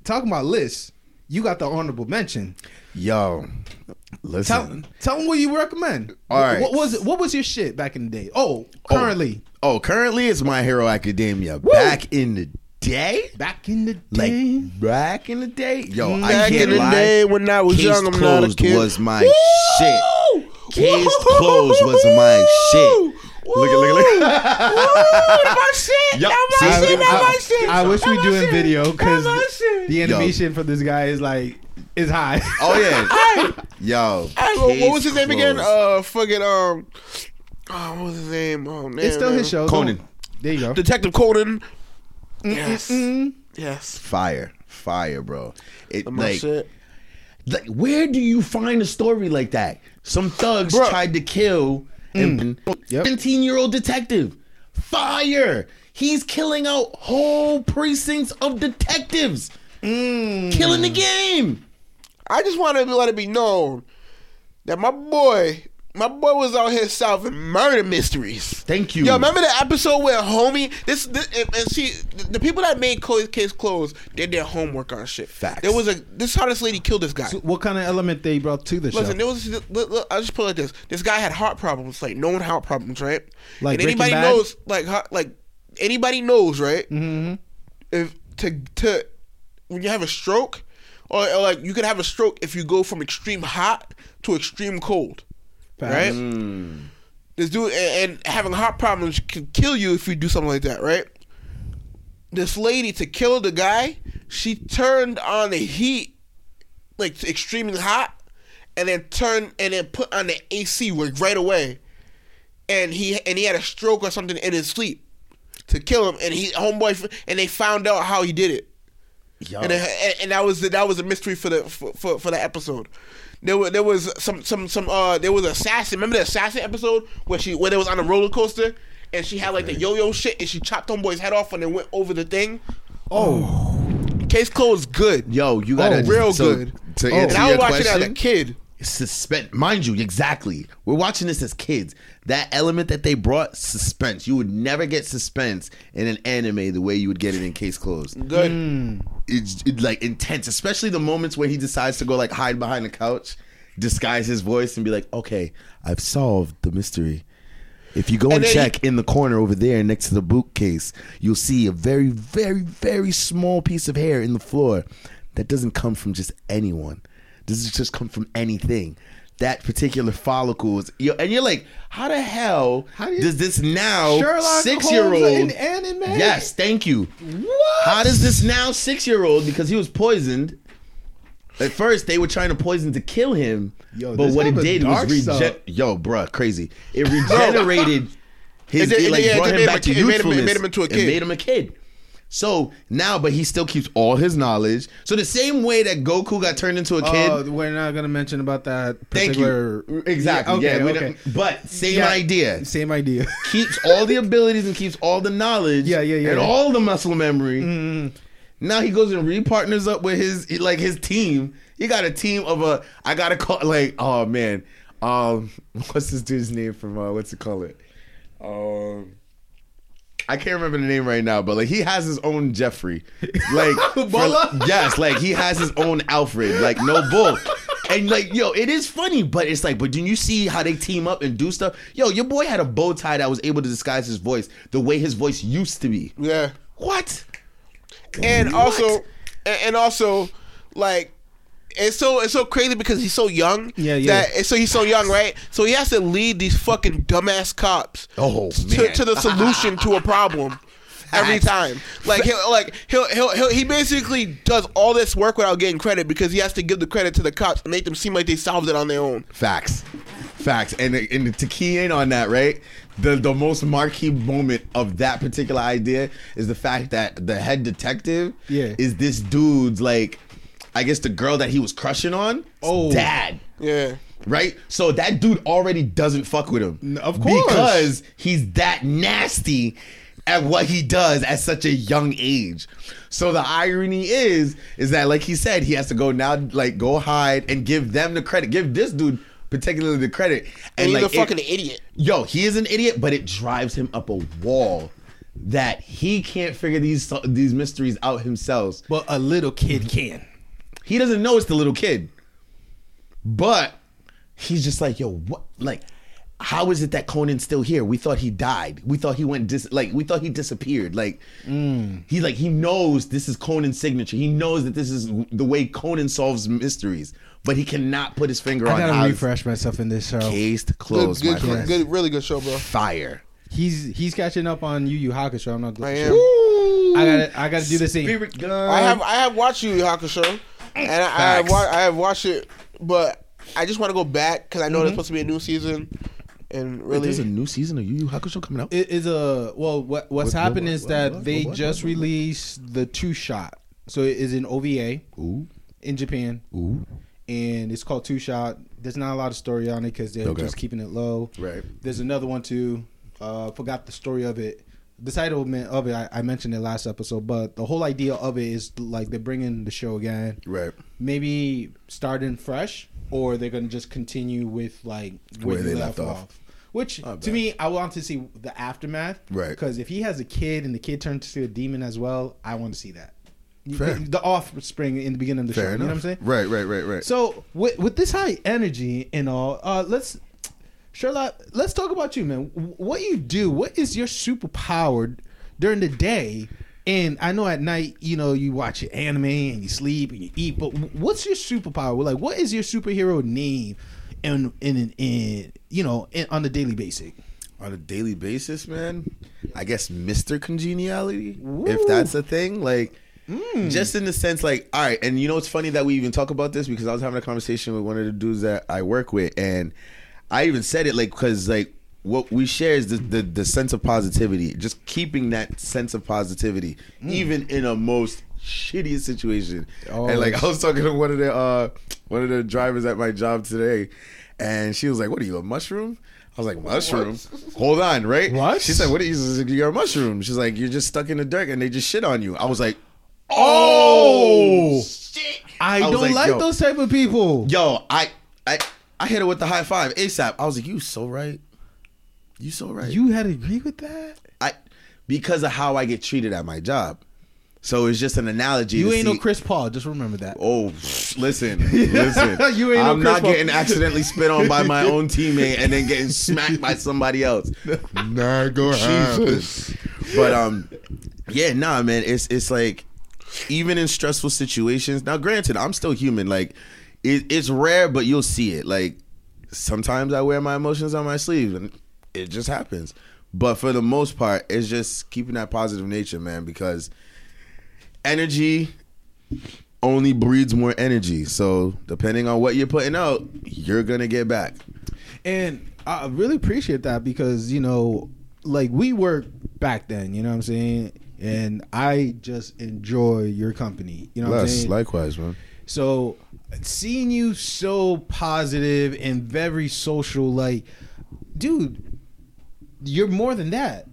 S2: talking about lists, you got the honorable mention.
S1: Yo,
S2: Tell,
S1: listen.
S2: tell them what you recommend.
S1: All right.
S2: What was what was your shit back in the day? Oh, oh. currently.
S1: Oh, currently it's My Hero Academia. Back in the day,
S2: Back in the
S1: like
S2: day.
S1: back in the day, yo, I
S3: Back
S1: can't
S3: in the
S1: lie.
S3: day when I was
S1: Case
S3: young, I'm not a kid.
S1: was my shit. Case closed was my shit. Look at look at look.
S3: my shit.
S1: Yup.
S3: That my
S1: See,
S3: shit. That my shit.
S2: I wish we
S3: That my
S2: doing video because
S3: That my shit.
S2: the animation for this guy is like is high.
S1: Oh yeah, yo.
S3: Hey, what- what was his
S1: case
S3: name again?
S1: closed.
S3: Uh, fucking um, oh, what was his name? Oh man,
S2: it's still
S3: man.
S2: his show.
S1: Conan.
S2: Don't- There you go.
S3: Detective Conan. Yes,
S2: Mm,
S3: yes.
S1: Fire, fire, bro. It
S3: my
S1: like
S3: shit.
S1: like where do you find a story like that? Some thugs
S3: Bruh.
S1: tried to kill an
S2: Mm. Yep.
S1: 17 year old detective. Fire! He's killing out whole precincts of detectives,
S2: mm.
S1: killing the game.
S3: I just want to let it be known that my boy, my boy was out here solving murder mysteries.
S1: Thank you.
S3: Yo, remember the episode where homie this, this and see the- people that made Cold Case Closed did their homework on shit.
S1: Facts.
S3: There was a this is how this lady killed this guy.
S2: So what kind of element they brought to the show?
S3: Listen, there was. Look, look, I'll just put it like this: This guy had heart problems, like known heart problems, right?
S2: Like
S3: and anybody knows, like, like anybody knows, right?
S2: Mhm.
S3: If to to when you have a stroke, or, or like you could have a stroke if you go from extreme hot to extreme cold, right?
S1: Mm.
S3: This dude and, and having heart problems can kill you if you do something like that, right? This lady to kill the guy, she turned on the heat, like extremely hot, and then turned and then put on the AC like right away, and he and he had a stroke or something in his sleep to kill him, and he homeboy and they found out how he did it.
S1: Yo.
S3: And, and, and that was the, that was a mystery for the for, for, for the episode. There was there was some some some uh there was assassin. Remember the assassin episode where she where they was on a roller coaster and she had like the yo yo shit and she chopped homeboy's head off and then went over the thing.
S2: oh,
S3: Case closed. Good.
S1: Yo, you gotta
S3: Oh, real
S1: so,
S3: good.
S1: To
S2: Oh.
S1: answer
S3: and I
S1: your
S3: was watching it as a kid.
S1: Suspense. Mind you, exactly. We're watching this as kids. That element that they brought, suspense. You would never get suspense in an anime the way you would get it in Case Closed.
S3: Good.
S2: Mm.
S1: It's it's, like intense, especially the moments where he decides to go like hide behind the couch, disguise his voice, and be like, "Okay, I've solved the mystery." If you go and,
S3: And
S1: check in the corner over there next to the bookcase, you'll see a very, very, very small piece of hair in the floor that doesn't come from just anyone. Doesn't just come from anything. That particular follicle is, you and you're like, how the hell
S2: How do you-
S1: does this now
S2: Sherlock
S1: six year old? Yes, thank you.
S2: What?
S1: How does this now six year old because he was poisoned? At first, they were trying to poison to kill him,
S2: Yo,
S1: but what it did was regen. Yo, bruh, crazy! It regenerated his.
S3: It
S1: it, like
S3: yeah,
S1: brought
S3: did
S1: him
S3: made
S1: back
S3: him
S1: to
S3: a kid- it made him- it made him into a kid.
S1: made him a kid. So now, but he still keeps all his knowledge. So the same way that Goku got turned into a kid.
S2: Oh, we're not gonna mention about that
S1: thank you. Exactly.
S2: Yeah,
S1: Yeah.
S2: okay,
S1: we
S2: okay.
S1: But same
S2: Yeah,
S1: idea.
S2: Same idea.
S1: keeps all the abilities and keeps all the knowledge.
S2: Yeah, yeah, yeah,
S1: And
S2: yeah.
S1: all the muscle memory.
S2: Mm.
S1: Now he goes and re-partners up with his like his team. He got a team of a I gotta call like oh man. Um what's this dude's name from uh what's it called it? Um I can't remember the name right now, but like he has his own Jeffrey. Like for- yes, like he has his own Alfred. Like no bull. And like, yo, it is funny, but it's like, but did you see how they team up and do stuff? Yo, your boy had a bow tie that was able to disguise his voice the way his voice used to be.
S3: Yeah.
S1: What?
S3: and
S1: What?
S3: also and and also like it's so it's so crazy because he's so young.
S2: Yeah, yeah.
S3: That, so he's so young, right? So he has to lead these fucking dumbass cops
S1: Oh,
S3: to, to the solution to a problem every time. Like he'll like he'll, he'll he'll he basically does all this work without getting credit because he has to give the credit to the cops and make them seem like they solved it on their own.
S1: Facts. Facts. And, and to key in on that, right? The the most marquee moment of that particular idea is the fact that the head detective
S2: Yeah.
S1: is this dude's like I guess the girl that he was crushing on,
S2: Oh.
S1: dad.
S3: Yeah.
S1: Right? So that dude already doesn't fuck with him.
S2: Of course.
S1: Because he's that nasty at what he does at such a young age. So the irony is, is that like he said, he has to go now, like go hide and give them the credit. Give this dude particularly the credit.
S3: And he's
S1: like,
S3: a
S1: it-
S3: fucking idiot.
S1: yo, he is an idiot, but it drives him up a wall that he can't figure these these mysteries out himself.
S2: But a little kid can.
S1: He doesn't know it's the little kid. But he's just like, yo, what like how is it that Conan's still here? We thought he died. We thought he went dis like we thought he disappeared. Like mm. he like he knows this is Conan's signature. He knows that this is the way Conan solves mysteries, but he cannot put his finger
S2: I
S1: on I
S2: gotta
S1: how
S2: refresh myself in this show.
S1: Case
S3: Good,
S1: closed,
S3: good,
S1: my friend.
S3: good, really good show, bro.
S1: Fire.
S2: He's he's catching up on Yu Yu Hakusho. I'm not.
S3: I am.
S2: I gotta I gotta do the same.
S1: Spirit gun.
S3: I have I have watched Yu Yu Hakusho, and I, I have wa- I have watched it, but I just want to go back because I know
S2: Mm-hmm.
S3: there's supposed to be a new season, and
S1: Wait,
S3: really,
S1: there's a new season of Yu Yu Hakusho coming out.
S2: It is a well. What what's
S1: What-
S2: happened
S1: what-
S2: is
S1: what-
S2: that
S1: what-
S2: they
S1: what-
S2: just
S1: what- what-
S2: released the two shot. So it is in OVA
S1: Ooh,
S2: in Japan,
S1: ooh,
S2: and it's called Two Shot. There's not a lot of story on it because they're
S1: Okay.
S2: just keeping it low.
S1: right.
S2: There's another one too. Uh, forgot the story of it. The title of it, I, I mentioned it last episode, but the whole idea of it is like they're bringing the show again.
S1: Right.
S2: Maybe starting fresh, or they're gonna just continue with like
S1: Where they left off.
S2: Which
S1: Not
S2: to
S1: bad.
S2: me, I want to see the aftermath.
S1: Right.
S2: Because if he has a kid and the kid turns to a demon as well, I want to see that.
S1: Fair.
S2: The offspring in the beginning of the show.
S1: Fair
S2: You know what I'm saying?
S1: Right, right, right, right.
S2: So with with this high energy and all, uh, let's Charlotte, let's talk about you, man. What you do? What is your superpower during the day? And I know at night, you know, you watch your anime and you sleep and you eat. But what's your superpower? Like, what is your superhero name? And in, in, you know, in, on a daily basis.
S1: on a daily basis, man, I guess Mr. Congeniality,
S2: Ooh.
S1: if that's a thing, like mm. just in the sense like, all right, and you know it's funny that we even talk about this because I was having a conversation with one of the dudes that I work with and I even said it like cuz like what we share is the, the the sense of positivity, just keeping that sense of positivity even in a most shittiest situation. And like I was talking to one of the uh one of the drivers at my job today and she was like, "What are you, a mushroom?" I was like, "Mushroom? Hold on, right?"
S2: What?
S1: She said, "What are you? Like, You're a mushroom." She's like, "You're just stuck in the dirt and they just shit on you." I was like, "Oh,
S2: I,
S1: I
S2: don't
S1: like,
S2: like those type of people.
S1: yo!" I I I hit her with the high five ASAP. I was like, "You so right. You so right."
S2: You had to agree with that?
S1: I because of how I get treated at my job. So it's just an analogy.
S2: You ain't no Chris Paul. Just remember that.
S1: Oh, listen, listen.
S2: You ain't no
S1: I'm
S2: Chris
S1: not
S2: Paul.
S1: getting accidentally spit on by my own teammate and then getting smacked by somebody else. Not gonna happen. But um, yeah, nah, man. It's it's like even in stressful situations. Now, granted, I'm still human. Like it, it's rare, but you'll see it. Like sometimes I wear my emotions on my sleeve, and it just happens. But for the most part, it's just keeping that positive nature, man. Because energy only breeds more energy. So depending on what you're putting out, you're gonna get back.
S2: And I really appreciate that because, you know, like we worked back then, you know what I'm saying? And I just enjoy your company. You know what I'm saying?
S1: likewise, man.
S2: So seeing you so positive and very social, like, dude, you're more than that.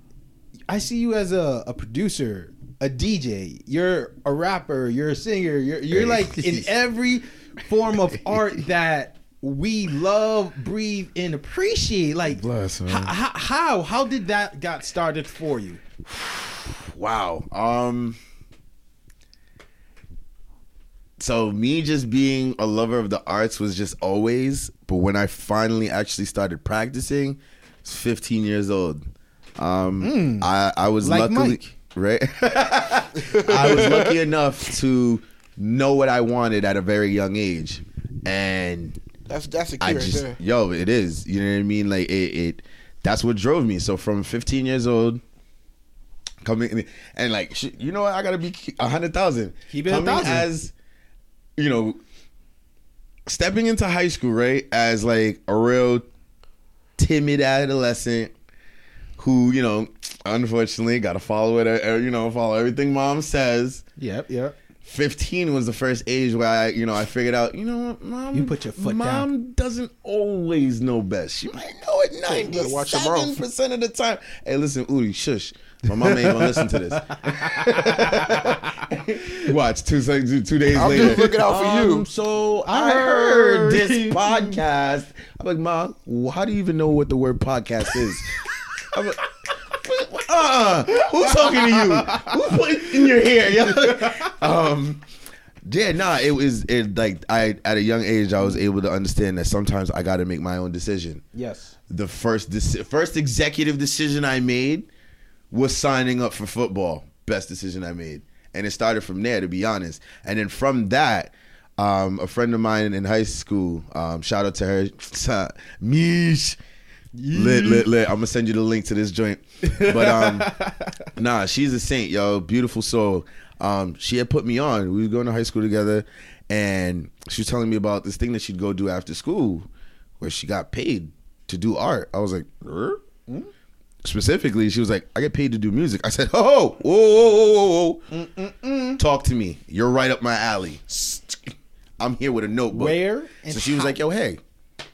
S2: I see you as a, a producer, a DJ. You're a rapper. You're a singer. You're you're like in every form of art that we love, breathe, and appreciate. Like,
S1: Bless,
S2: h- h- how how did that got started for you?
S1: Wow. Um. So me just being a lover of the arts was just always, but when I finally actually started practicing, I was 15 years old. Um, I I was
S2: Like
S1: luckily
S2: Mike.
S1: right. I was lucky enough to know what I wanted at a very young age, and
S3: that's that's a key
S1: I
S3: right
S1: just
S3: there.
S1: yo, it is. You know what I mean? Like it, it that's what drove me. So from 15 years old, coming and like you know what, I gotta be a hundred thousand.
S2: Keep it a
S1: coming
S2: thousand.
S1: as you know, stepping into high school, right? As like a real timid adolescent who you know, unfortunately, got to follow it. uh, You know, follow everything mom says
S2: Yep, yep.
S1: 15 was the first age where I, you know, I figured out, you know what, mom.
S2: You put your foot
S1: mom
S2: down.
S1: doesn't always know best. She might know it
S3: better watch your mouth.
S1: 97% of the time. Hey, listen, Udi, shush. My mom ain't gonna listen to this. Watch two seconds, two days
S3: I'm
S1: later.
S3: just looking out for you.
S1: Um, So I,
S2: I
S1: heard
S2: heard.
S1: this podcast. I'm like, mom, how do you even know what the word podcast is? Uh, who's talking to you? Who put in your hair? yo? um, yeah, nah, it was it like I at a young age I was able to understand that sometimes I got to make my own decision.
S2: Yes.
S1: The first deci- first executive decision I made was signing up for football. Best decision I made, and it started from there. To be honest, and then from that. Um, a friend of mine in high school, um, shout out to her, Mish, lit, lit, lit. I'm gonna send you the link to this joint. But um, nah, she's a saint, yo, beautiful soul. Um, she had put me on. We was going to high school together, and she was telling me about this thing that she'd go do after school, where she got paid to do art. I was like, er? specifically, she was like, I get paid to do music. I said, oh, whoa, whoa, whoa, whoa, whoa. Talk to me. You're right up my alley. I'm here with a notebook.
S2: Where
S1: So she was like, yo, hey,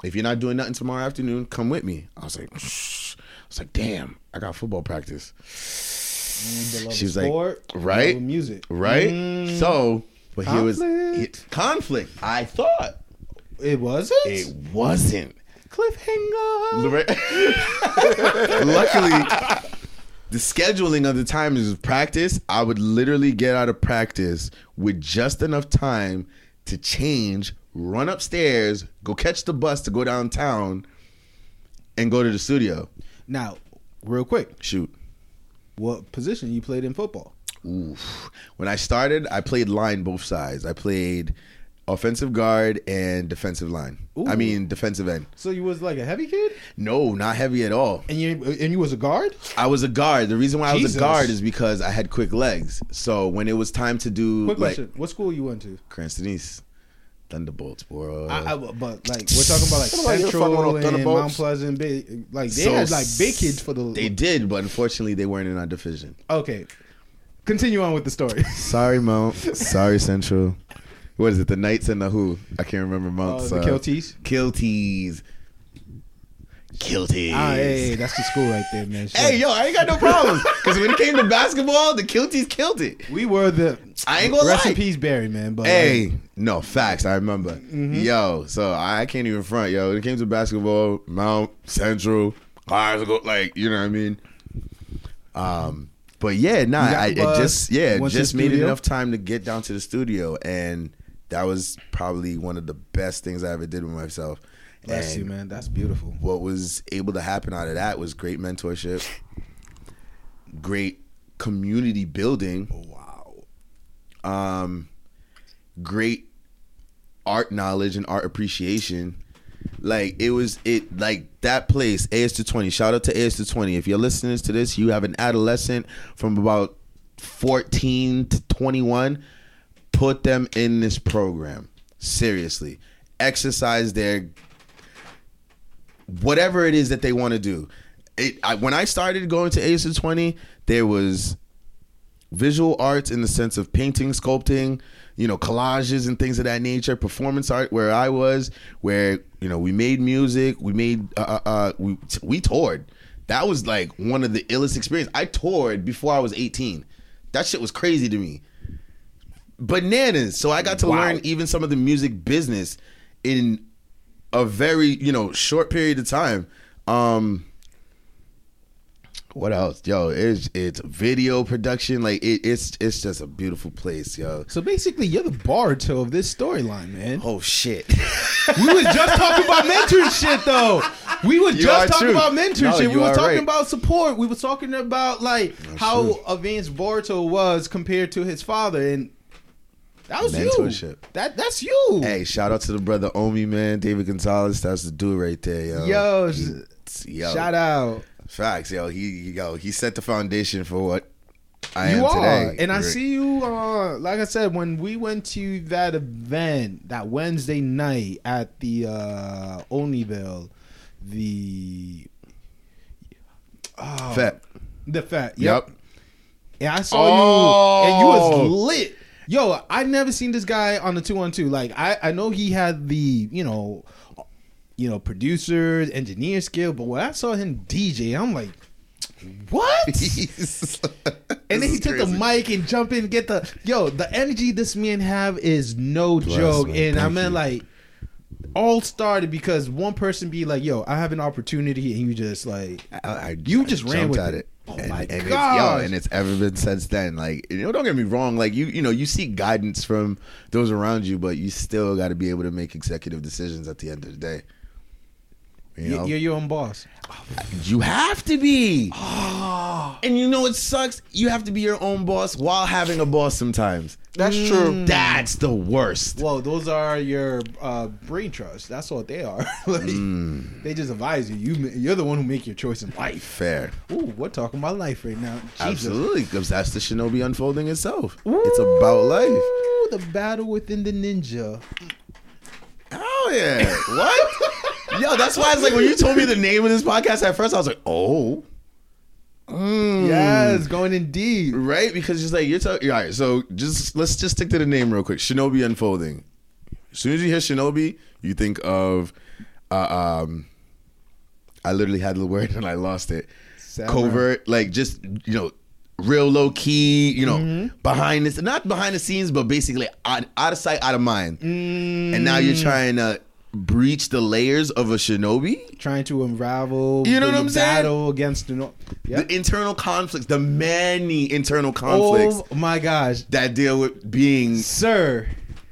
S1: if you're not doing nothing tomorrow afternoon, come with me. I was like, Shh. I was like, damn, I got football practice. She was like,
S2: sport,
S1: right,
S2: music.
S1: right.
S2: Mm.
S1: So, but here was it, conflict. I thought
S2: It wasn't.
S1: it wasn't.
S2: Cliffhanger.
S1: Luckily, the scheduling of the times of practice, I would literally get out of practice with just enough time to change, run upstairs, go catch the bus to go downtown, and go to the studio.
S2: Now, real quick,
S1: Shoot.
S2: what position you played in football?
S1: Oof. When I started, I played line both sides. I played offensive guard and defensive line. I mean defensive end.
S2: So you was like a heavy kid,
S1: No, not heavy at all.
S2: and you and you was a guard.
S1: I was a guard. The reason why I was a guard is because I had quick legs. So when it was time to do
S2: Quick
S1: like
S2: question: What school you went to?
S1: Cranston East, Thunderbolts, bro.
S2: I, I, but like we're talking about like
S3: What about your fucking
S2: Central and Mount Pleasant. Big, like they
S1: So
S2: had like big kids for the.
S1: they did, but unfortunately they weren't in our division.
S2: okay, continue on with the story.
S1: Sorry, Mount. Sorry, Central. What is it? The Knights and the Who? I can't remember
S2: Uh,
S1: Mount's.
S2: the
S1: uh,
S2: Kelties.
S1: Kilties. Kilties.
S2: Ah, hey, that's the school right there, man. Shit.
S1: Hey, yo, I ain't got no problems. Because when it came to basketball, the Kilties killed it.
S2: we were the.
S1: I ain't gonna
S2: rest
S1: lie.
S2: in peace, Barry, man. But
S1: Hey,
S2: like,
S1: no facts. I remember.
S2: Mm-hmm.
S1: Yo, so I can't even front. Yo, when it came to basketball, Mount Central, Glasgow, like you know what I mean. Um, but yeah, nah, I it just yeah, just made enough time to get down to the studio, and that was probably one of the best things I ever did with myself.
S2: bless
S1: And
S2: you, man. That's beautiful.
S1: what was able to happen out of that was great mentorship, great community building,
S2: Wow.
S1: um, great art knowledge and art appreciation. Like it was it like that place, AS220. Shout out to AS220. If you're listening to this, you have an adolescent from about fourteen to twenty one. Put them in this program. Seriously. Exercise their whatever it is that they want to do. It, I, when I started going to AS220, there was visual arts in the sense of painting, sculpting, you know, collages and things of that nature, performance art where I was, where, you know, we made music, we made, uh, uh, uh, we, we toured. That was like one of the illest experience. I toured before I was 18. That shit was crazy to me. Bananas. So I got to
S2: Wow.
S1: learn even some of the music business in a very, you know, short period of time. Um, what else, yo? It's it's video production. Like it, it's it's just a beautiful place, yo.
S2: So basically, you're the Boruto of this storyline, man.
S1: Oh shit!
S2: We was just talking about mentorship, though. We were
S1: You
S2: just talking
S1: true.
S2: about mentorship.
S1: No,
S2: we were talking
S1: right.
S2: about support. We were talking about like how
S1: true.
S2: advanced Boruto was compared to his father, and that was
S1: Mentorship.
S2: you. That that's you.
S1: hey, shout out to the brother Omi man, David Gonzalez. That's the dude right there, yo.
S2: Yo,
S1: yo,
S2: shout out.
S1: Facts, yo. He, yo he set the foundation for what I
S2: you
S1: am
S2: are,
S1: today.
S2: and I see you. Uh, like I said, when we went to that event that Wednesday night at the uh, Oniville, the oh,
S1: Fat.
S2: the fat.
S1: Yep.
S2: Yep. And I saw you, and you
S1: Oh.
S2: was lit. Yo, I never seen this guy on the two on two. Like I, I know he had the you know, you know, producer, engineer skill, but when I saw him DJ, I'm like, what? and then he took the mic and jump in and get the yo. The energy this man have is no joke,
S5: man.
S2: and I mean
S5: you.
S2: like. All started because one person be like, "Yo, I have an opportunity," and you just like,
S1: I, I-
S2: You
S1: I
S2: just ran with
S1: at
S2: it.
S1: it.
S2: Oh
S1: and,
S2: my
S1: and It's, yo, and it's ever been since then. Like, you know, don't get me wrong. Like, you, you know, you seek guidance from those around you, but you still got to be able to make executive decisions at the end of the day. You know,
S2: you're your own boss.
S1: you have to be. And you know it sucks? You have to be your own boss while having a boss sometimes.
S3: That's true.
S1: That's the worst.
S2: Well, those are your uh, brain trust. That's what they are. like,
S1: Mm.
S2: They just advise you. You you're the one who make your choice in life.
S1: Fair.
S2: Ooh, we're talking about life right now. Jesus.
S1: Absolutely. Because that's the shinobi unfolding itself. It's about life.
S2: Ooh, the battle within the ninja.
S1: Oh yeah. What? Yo, that's why it's like when you told me the name of this podcast at first, I was like, oh. Mm.
S2: Yes, going in deep.
S1: Right? Because just like you're talking all right, so just let's just stick to the name real quick. Shinobi unfolding. As soon as you hear Shinobi, you think of uh, um I literally had the word and I lost it.
S2: Samurai.
S1: Covert, like just you know, real low key, you know,
S2: Mm-hmm.
S1: behind this not behind the scenes, but basically out, out of sight, out of mind.
S2: Mm.
S1: And now you're trying to breach the layers of a shinobi?
S2: Trying to unravel.
S1: You know what
S2: the
S1: I'm saying?
S2: Battle against the. No- Yep.
S1: The internal conflicts, the many internal conflicts
S2: Oh my gosh,
S1: that deal with being
S2: sir!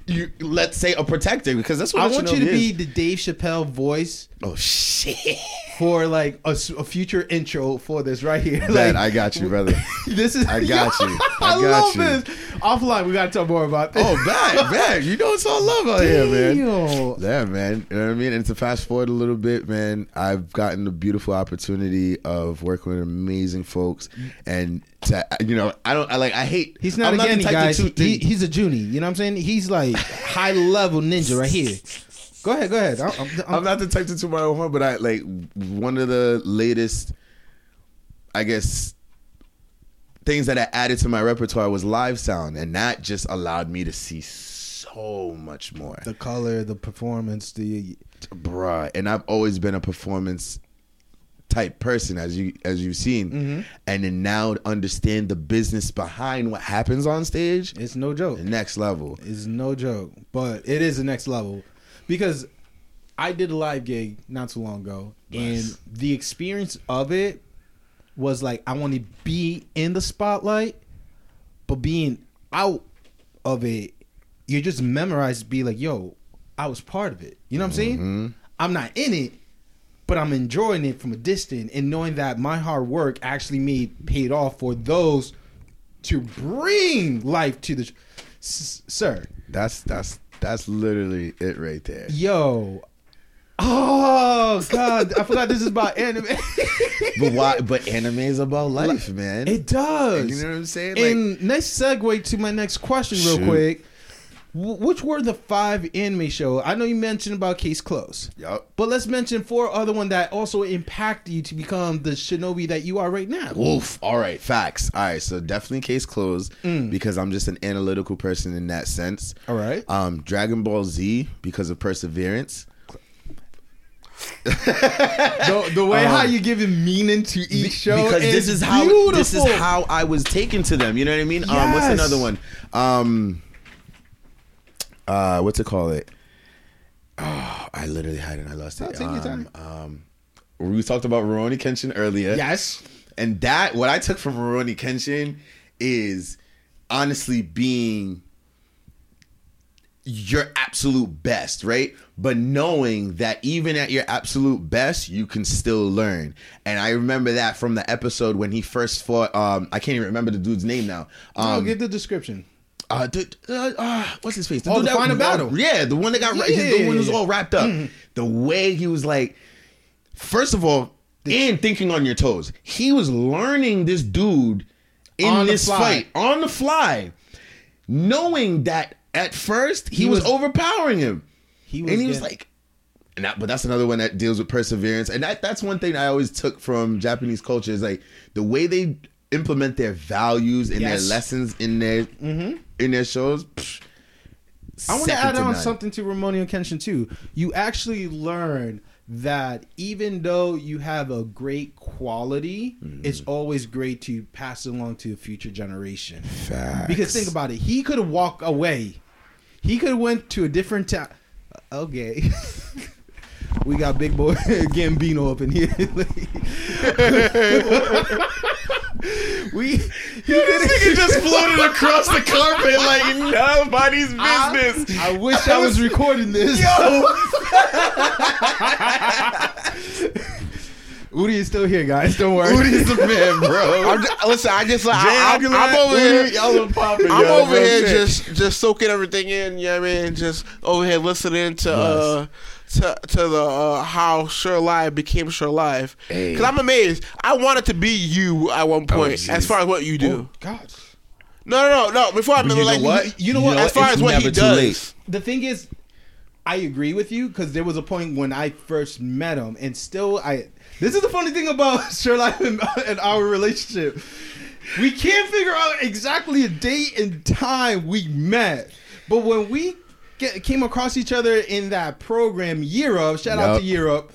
S1: you let's say a protector because that's what
S2: I want you to
S1: shinobi
S2: be the Dave Chappelle voice
S1: oh shit
S2: for like a future intro for this right here.
S1: Man,
S2: like,
S1: I got you brother
S2: This is
S1: I got you. I
S2: I,
S1: got
S2: love
S1: you.
S2: this. Offline, we gotta talk more about this.
S1: oh bad bad you know it's all love out here man Yeah, man. You know what I mean? And to fast forward a little bit, man, I've gotten the beautiful opportunity of working with amazing folks, and to you know, I don't, I like, I hate.
S2: He's not
S1: I'm
S2: a
S1: Genin,
S2: guys. He, he's a Jonin. You know what I'm saying? He's like high level ninja right here. Go ahead, go ahead. I'm, I'm, I'm-
S1: I'm not the type to toot my own horn, but I like one of the latest, I guess, things that I added to my repertoire was live sound, and that just allowed me to see so much more.
S2: the color, the performance, the
S1: bruh and i've always been a performance type person as you as you've seen
S2: Mm-hmm.
S1: and then now to understand the business behind what happens on stage
S2: it's no joke.
S1: next level
S2: It's no joke, but it is the next level because I did a live gig not too long ago, and the experience of it was like I want to be in the spotlight, but being out of it, you're just memorized. to Be like, yo, I was part of it. You know what I'm saying? Mm-hmm. I'm not in it, but I'm enjoying it from a distance and knowing that my hard work actually made paid off for those to bring life to the S- sir.
S1: that's that's that's literally it right there
S2: Yo. Oh God! I forgot this is about anime.
S1: but why but anime is about life man
S2: it does.
S1: you know what i'm saying like
S2: and next segue to my next question, real
S1: Shoot.
S2: quick. Wh- Which were the five anime show? I know you mentioned about Case Close,
S1: yup
S2: but let's mention four other one that also impacted you to become the shinobi that you are right now.
S1: Wolf. All right, facts. All right, so definitely case closed because I'm just an analytical person in that sense.
S2: All right.
S1: Um, Dragon Ball Z because of perseverance.
S2: the, the way how you giving meaning to each show
S1: because this is how
S2: beautiful.
S1: this is how I was taken to them. You know what I mean? Um, what's another one? Um, uh, what's it called? It. Oh, I literally had it. and I lost it.
S2: take
S1: um, um, we talked about Rurouni Kenshin earlier.
S2: yes.
S1: And that what I took from Rurouni Kenshin is honestly being your absolute best, right? But knowing that even at your absolute best, you can still learn. And I remember that from the episode when he first fought. Um, I can't even remember the dude's name now. Um,
S2: give the description.
S1: Uh, dude, uh, uh, what's his face?
S2: Oh, the
S1: dude that-
S2: final battle.
S1: Yeah, the one that got
S2: Yeah,
S1: right.
S2: yeah,
S1: the one who's all wrapped up. The way he was like, first of all, and thinking on your toes. He was learning this dude in this fight on the fly, knowing that at first he,
S2: He
S1: was,
S2: was-
S1: overpowering him,
S2: He was
S1: and he was like. And that, but that's another one that deals with perseverance, and that that's one thing I always took from Japanese culture is like the way they implement their values and
S2: Yes.
S1: their lessons in their mm-hmm. in their shows. psh,
S2: I want to add on
S1: none.
S2: something to Rurouni Kenshin too. You actually learn that even though you have a great quality, mm-hmm. it's always great to pass it along to a future generation. Because think about it, he could have walked away. He could have went to a different town. Okay. we got big boy Gambino up in here. we he could
S6: just floated across the carpet like nobody's business.
S2: I wish I was recording this. Udi is still here, guys. Don't worry.
S1: Udi's the man, bro.
S3: I'm just, listen, I just like I, am over here.
S1: y'all are popping,
S3: I'm
S1: yo.
S3: over here
S1: shit.
S3: just just soaking everything in. You know what I mean? Just over here listening to uh to to the uh, how Shurelive became
S1: Shurelive.
S3: Because I'm amazed. I wanted to be you at one point
S1: jeez.
S3: as far as what you do.
S2: God.
S3: No, no, no, no. Before I
S1: But
S3: remember,
S1: you
S3: like
S1: know what?
S2: you know what?
S3: As far
S1: It's
S3: as what he does.
S1: late.
S2: The thing is, I agree with you because there was a point when I first met him, and still, I. This is the funny thing about Shurelive and, and our relationship. We can't figure out exactly a date and time we met, but when we get, came across each other in that program, Year Up, shout out
S1: Yup.
S2: to Year Up,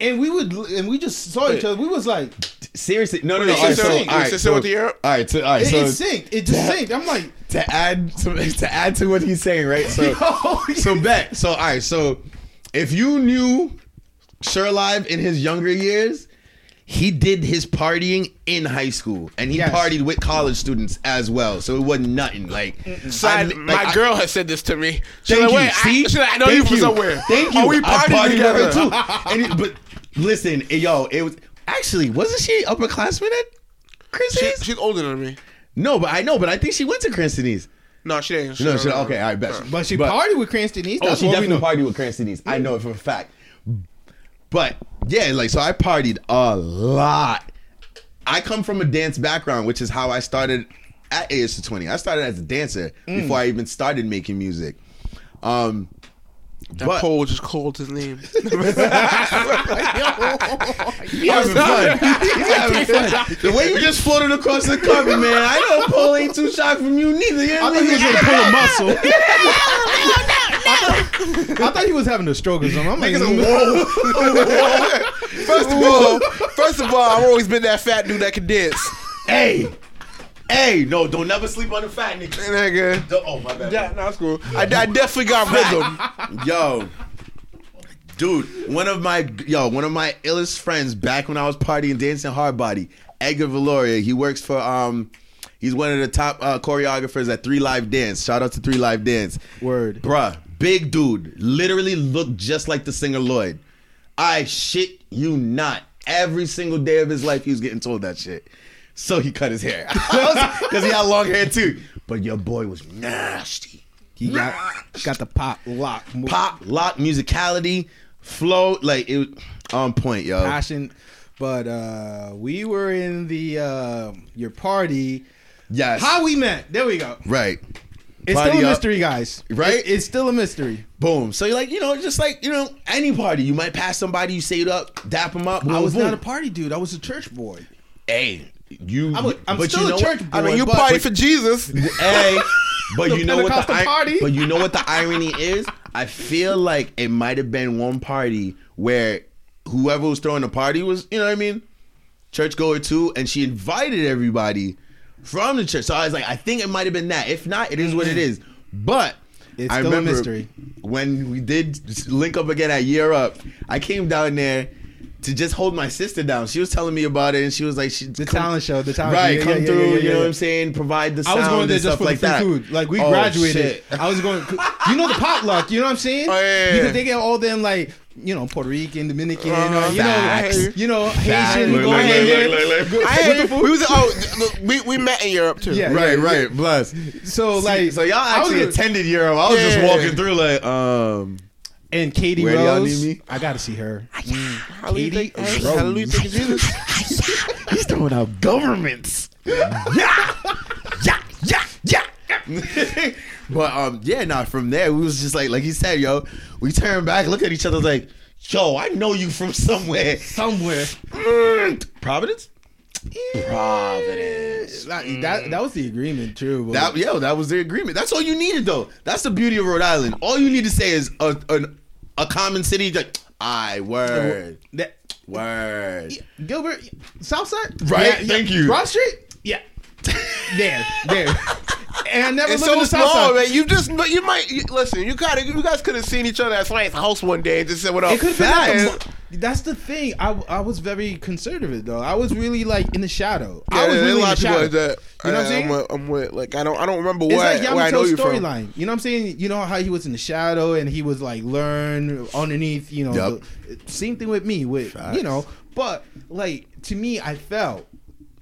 S2: and we would and we just saw each other. We was like,
S1: Seriously, no, no, no.
S3: Wait,
S1: All right,
S3: so-
S1: so,
S3: so-
S1: all right,
S3: so
S1: so,
S3: with the Year Up?
S1: all right, so, all right,
S2: it,
S1: so
S2: it synced. It just
S1: that-
S2: synced. I'm like,
S1: to add to, to add to what he's saying, right? So,
S2: Yo.
S1: so bet. So, all right, so if you knew Shurelive in his younger years, he did his partying in high school, and he
S2: Yes.
S1: partied with college students as well. So it wasn't nothing. Like,
S3: Side,
S1: I-
S3: my
S1: like, I-
S3: girl has said this to me. She's
S1: Thank
S3: like,
S1: you.
S3: Wait,
S1: See,
S3: I, she's like, I know
S1: Thank
S3: you from somewhere.
S1: Thank you.
S3: Oh, we partied,
S1: partied
S3: together
S1: with too. And it- but listen, yo, it was actually wasn't she upperclassman at
S3: She, she's older than me.
S1: no, but I know, but I think she went to Christie's.
S3: No, she didn't. She
S1: No, she, okay, all right, bet.
S2: but she partied with Cranston East.
S1: Oh, she definitely
S2: know.
S1: partied with Cranston East. I know it for a fact. But yeah, like so I partied a lot. I come from a dance background, which is how I started at AS220. I started as a dancer
S2: Mm.
S1: before I even started making music. Um
S3: That
S1: but
S3: pole just called his name.
S1: he's having fun. He's having fun. The way you just floated across the carpet, man, I know Paul ain't too shy from you neither. You know
S2: I
S1: what
S2: thought he was gonna pull a muscle. I, thought, he was having a stroke or something. I'm like,
S1: Whoa.
S3: First of all, first of all, I've always been that fat dude that can dance.
S1: Hey, hey, no, don't never sleep on the fat nigga.
S3: Nigga.
S1: Don't- Oh my bad.
S3: Yeah, no, that's cool. I, I definitely got rhythm.
S1: Yo, dude, one of my yo, one of my illest friends back when I was partying dancing hard body, Edgar Valoria. He works for um, he's one of the top uh, choreographers at Three Live Dance. Shout out to Three Live Dance.
S2: Word.
S1: bruh, big dude, literally looked just like the singer Lloyd. I shit you not. Every single day of his life, he was getting told that shit. So he cut his hair because he had long hair too. But your boy was nasty.
S2: He got got the pop lock
S1: pop, lock, musicality, flow, like it was on point, yo.
S2: passion. But uh we were in the uh your party.
S1: Yes.
S2: How we met? There we go.
S1: right.
S2: It's
S1: Party
S2: still a
S1: up.
S2: mystery, guys.
S1: Right?
S2: It- it's still a mystery.
S1: Boom. So you're like, you know, just like, you know, any party. You might pass somebody, you say it up, dap them up. Boom,
S2: I was
S1: boom.
S2: not a party dude. I was a church boy.
S1: Hey, you.
S2: I'm, a, I'm
S1: but
S2: still
S1: you know
S2: a church
S1: what?
S2: boy.
S3: I mean, you
S2: but,
S3: party for Jesus.
S1: Hey, but
S2: The
S1: you know what the
S2: party?
S1: but you know what the irony is? I feel like it might have been one party where whoever was throwing the party was, you know what I mean, churchgoer too, and she invited everybody from the church. So I was like, I think it might have been that. If not, it is what it mm-hmm. is. But
S2: It's
S1: I remember
S2: mystery.
S1: when we did link up again at Year Up. I came down there. To just hold my sister down, she was telling me about it, and she was like, "She
S2: The talent show, the talent
S1: right,
S2: yeah,
S1: come
S2: yeah, yeah,
S1: through."
S2: yeah, yeah,
S1: you know
S2: yeah.
S1: what I'm saying? Provide the
S2: I was
S1: sound
S2: going there
S1: and
S2: just
S1: stuff
S2: for
S1: like
S2: the free
S1: that.
S2: food. Like we
S1: Oh,
S2: graduated.
S1: shit.
S2: I was going. You know the potluck. You know what I'm saying?
S3: Oh, yeah, yeah, yeah.
S2: Because they get all them like you know Puerto Rican, Dominican,
S3: Uh,
S2: or, you know, you know
S1: Facts.
S2: Haitian.
S1: Look,
S2: going
S1: look,
S2: in
S1: look, look, look, look.
S3: I we was oh look, we we met in Year Up too.
S2: Yeah.
S1: Right, right, bless.
S2: So like,
S1: so y'all
S2: I was
S1: actually attended Year Up. I was just
S3: Yeah.
S1: walking through like, um,
S2: and Katie
S1: Where
S2: Rose.
S1: need me?
S2: I got to see her.
S3: Hallelujah,
S2: Katie
S3: thank-
S2: Rose.
S3: hallelujah, thank you, Jesus.
S1: he's throwing out governments. yeah, yeah, yeah, yeah. but um, yeah, nah. From there, we was just like, like he said, yo, we turned back, look at each other, like, yo, I know you from somewhere.
S2: Somewhere.
S1: Mm, Providence. Providence.
S2: That, that that was the agreement, true. but-
S1: That yo, that was the agreement. That's all you needed though. That's the beauty of Rhode Island. All you need to say is a an, a common city. Like, I word
S2: that-
S1: word.
S2: Gilbert, Southside,
S1: Right, thank you.
S2: Broad Street, yeah, there, there. And I never
S3: It's
S2: lived in
S3: so
S2: the
S3: small, man. You just you might you, listen. You got you guys could have seen each other at Science House one day and just said what up.
S2: It could have been
S3: And-
S2: that. That's the thing. I, I was very conservative though. I was really like in the shadow.
S3: Yeah,
S2: I was really
S3: a
S2: in the
S3: of people
S2: shadow.
S3: like that.
S2: You know what I'm saying?
S3: I'm with, I'm with like I don't I don't remember
S2: It's
S3: where,
S2: like
S3: where I know you from.
S2: storyline. You know what I'm saying? You know how he was in the shadow and he was like learn underneath. You know,
S1: Yup.
S2: the- same thing with me. With you know, but like to me, I felt,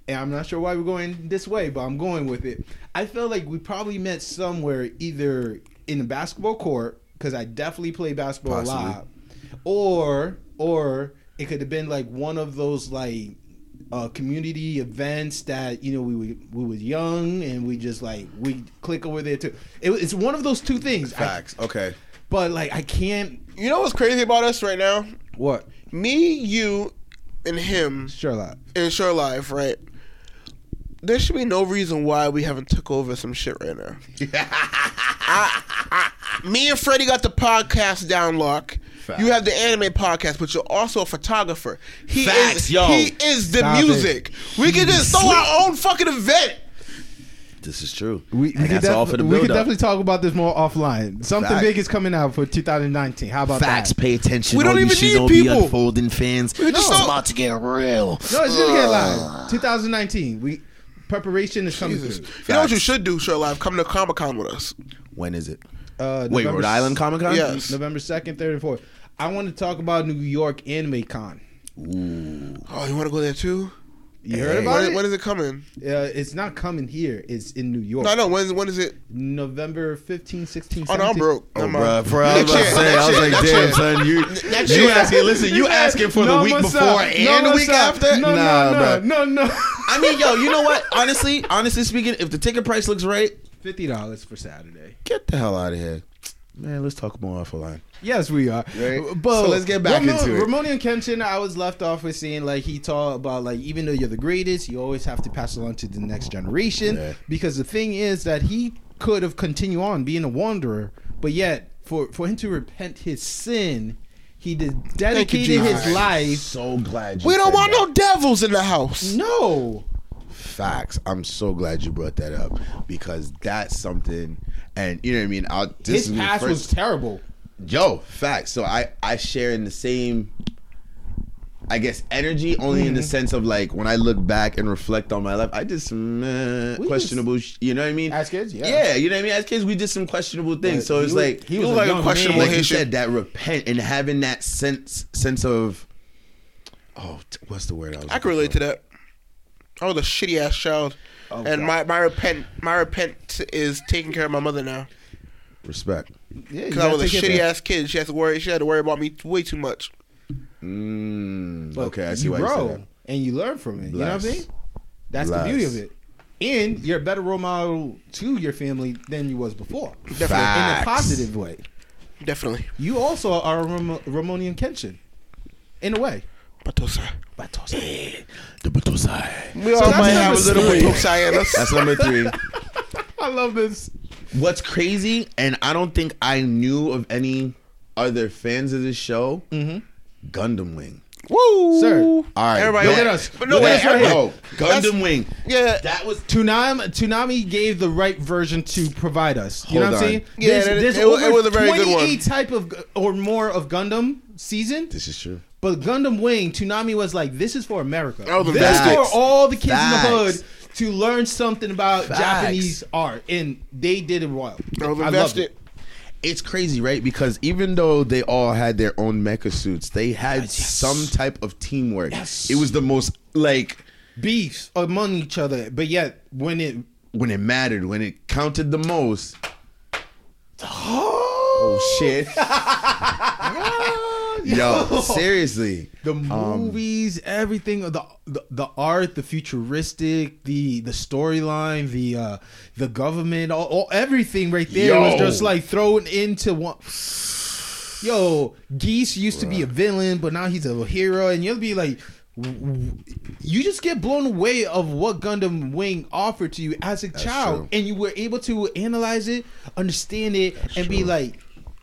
S2: and I'm not sure why we're going this way, but I'm going with it. I felt like we probably met somewhere either in the basketball court because I definitely play basketball
S1: Possibly.
S2: a lot, or or it could have been like one of those like uh, community events that you know we were, we was young and we just like we click over there too. It, it's one of those two things. I-
S1: Facts. Okay.
S2: but like I can't.
S3: You know what's crazy about us right now?
S2: What?
S3: Me, you, and him
S2: Sherlock.
S3: in Shurelive, right? There should be no reason why we haven't took over some shit right now. I, I, me and Freddie got the podcast down lock.
S1: Facts.
S3: You have the anime podcast, but you're also a photographer. He
S1: Facts,
S3: is,
S1: yo.
S3: He is the
S2: Stop it.
S3: music. We can just throw our own fucking event.
S1: This is true.
S2: We,
S1: and that's
S2: could
S1: all
S2: def-
S1: for the
S2: we
S1: build
S2: could
S1: up.
S2: definitely talk about this more offline. Something
S1: Facts.
S2: big is coming out for 2019. How about
S1: Facts.
S2: that?
S1: Pay attention.
S3: We don't
S1: all you
S3: even need
S1: Shinobi
S3: people.
S1: unfolding fans.
S3: We just
S1: it's
S3: don't-
S1: about to get real.
S2: No, it's gonna get live. 2019. We preparation is coming
S3: Jesus.
S2: through.
S3: You know what you should do, Shurelive? Come to Comic Con with us.
S1: When is it?
S2: Uh,
S1: Wait,
S2: November
S1: Rhode Island Comic Con?
S3: Yes.
S2: November 2nd, 3rd, and 4th. I want to talk about New York Anime Con. Ooh.
S3: Oh, you want to go there too?
S2: You heard about
S3: When,
S2: it?
S3: when is it coming?
S2: uh, it's not coming here. It's in New York.
S3: No, no. When, when is it?
S2: November 15, 16,
S3: Oh, no, I'm broke.
S1: Oh,
S3: Never mind.
S1: bro, bro, I was about to
S3: year,
S1: say, I was like, damn,
S3: year.
S1: son, you,
S3: Next
S1: you
S3: year.
S1: asking, listen, you asking for the week before
S2: up?
S1: and
S2: No,
S1: the week
S2: up?
S1: after?
S2: No,
S1: nah,
S2: no,
S1: bro.
S2: no, no, no.
S1: I mean, yo, you know what? Honestly, honestly speaking, if the ticket price looks right,
S2: Fifty dollars for Saturday.
S1: get the hell out of here. Man, let's talk more offline.
S2: Yes, we are.
S1: Right.
S2: But
S1: So let's get back
S2: Ramon,
S1: into it.
S2: Rurouni Kenshin, I was left off with saying like he taught about like even though you're the greatest, you always have to pass it on to the next generation.
S1: Yeah.
S2: Because the thing is that he could have continued on being a wanderer, but yet for for him to repent his sin, he did dedicated
S3: Jesus.
S2: his life.
S1: So glad you
S3: We don't want
S1: that.
S3: no devils in the house.
S2: No.
S1: Facts. I'm so glad you brought that up because that's something, and you know what I mean. I'll, this
S2: His
S1: is
S2: past
S1: first-
S2: was terrible.
S1: Yo, facts. So I I share in the same I guess energy only in the
S2: Mm-hmm.
S1: sense of like when I look back and reflect on my life, I did some uh, questionable, sh- you know what I mean?
S2: As kids, yeah.
S1: Yeah, you know what I mean? As kids, we did some questionable things.
S2: But
S1: so it's like
S2: he was
S3: You
S2: a
S3: like a questionable
S2: man.
S1: like you said, that repent and having that sense sense of oh, t- what's the word I was
S3: I can relate to that. I was a shitty ass child,
S2: Oh,
S3: and my my repent my repent is taking care of my mother now.
S1: Respect.
S2: Yeah,
S3: Because I was a
S2: take care of
S3: shitty
S2: that.
S3: ass kid. She had to worry. She had to worry about me way too much.
S1: Mm, okay, I see
S2: you
S1: why
S2: grow
S1: you said that.
S2: and you learn from it. You know what I'm
S1: Bless.
S2: saying? That's
S1: Bless.
S2: the beauty of it. And you're a better role model to your family than you was before.
S3: Definitely.
S2: In a positive way.
S3: Definitely.
S2: You also are a Ram- Rurouni Kenshin. In a way.
S3: Battousai.
S1: The Battousai.
S3: We all
S2: that's
S3: might have a little
S2: three.
S3: Battousai in us.
S1: That's number three.
S2: I love this.
S1: What's crazy, and I don't think I knew of any other fans of this show. Mm-hmm. Gundam Wing.
S3: Woo,
S2: Sir.
S1: All right,
S3: Everybody,
S2: Look
S1: that-
S2: at us.
S3: But no,
S2: Look
S3: wait,
S2: at us right here.
S1: Oh, Gundam
S3: That's-
S1: Wing.
S3: Yeah,
S1: That was
S2: Toonami, Toonami gave the right version to provide us. You know
S1: Hold
S2: what I'm saying?
S3: Yeah,
S2: there's,
S3: it-
S2: there's
S3: it was-
S2: over
S3: it was a very good one.
S2: 28 type of or more of Gundam season.
S1: this is true.
S2: But Gundam Wing, Toonami was like, this is for America.
S3: I was
S2: this
S3: invested.
S2: is for all the kids
S1: Facts.
S2: in the hood to learn something about
S1: Facts.
S2: Japanese art, and they did it well.
S3: I
S2: loved
S3: invested.
S2: it.
S1: It's crazy, right? Because even though they all had their own mecha suits, they had some type of teamwork.
S2: Yes.
S1: It was the most like
S2: Beefs among each other, but yet when it
S1: when it mattered, when it counted the most. Oh shit! Yo, seriously.
S2: the
S1: Um,
S2: movies, everything, the, the the art, the futuristic, the the storyline, the uh the government, all, all everything right there was just like thrown into one. Yo, Geese used to be a villain, but now he's a hero, and you'll be like, you just get blown away of what Gundam Wing offered to you as a child,
S1: true.
S2: and you were able to analyze it, understand it, and be like,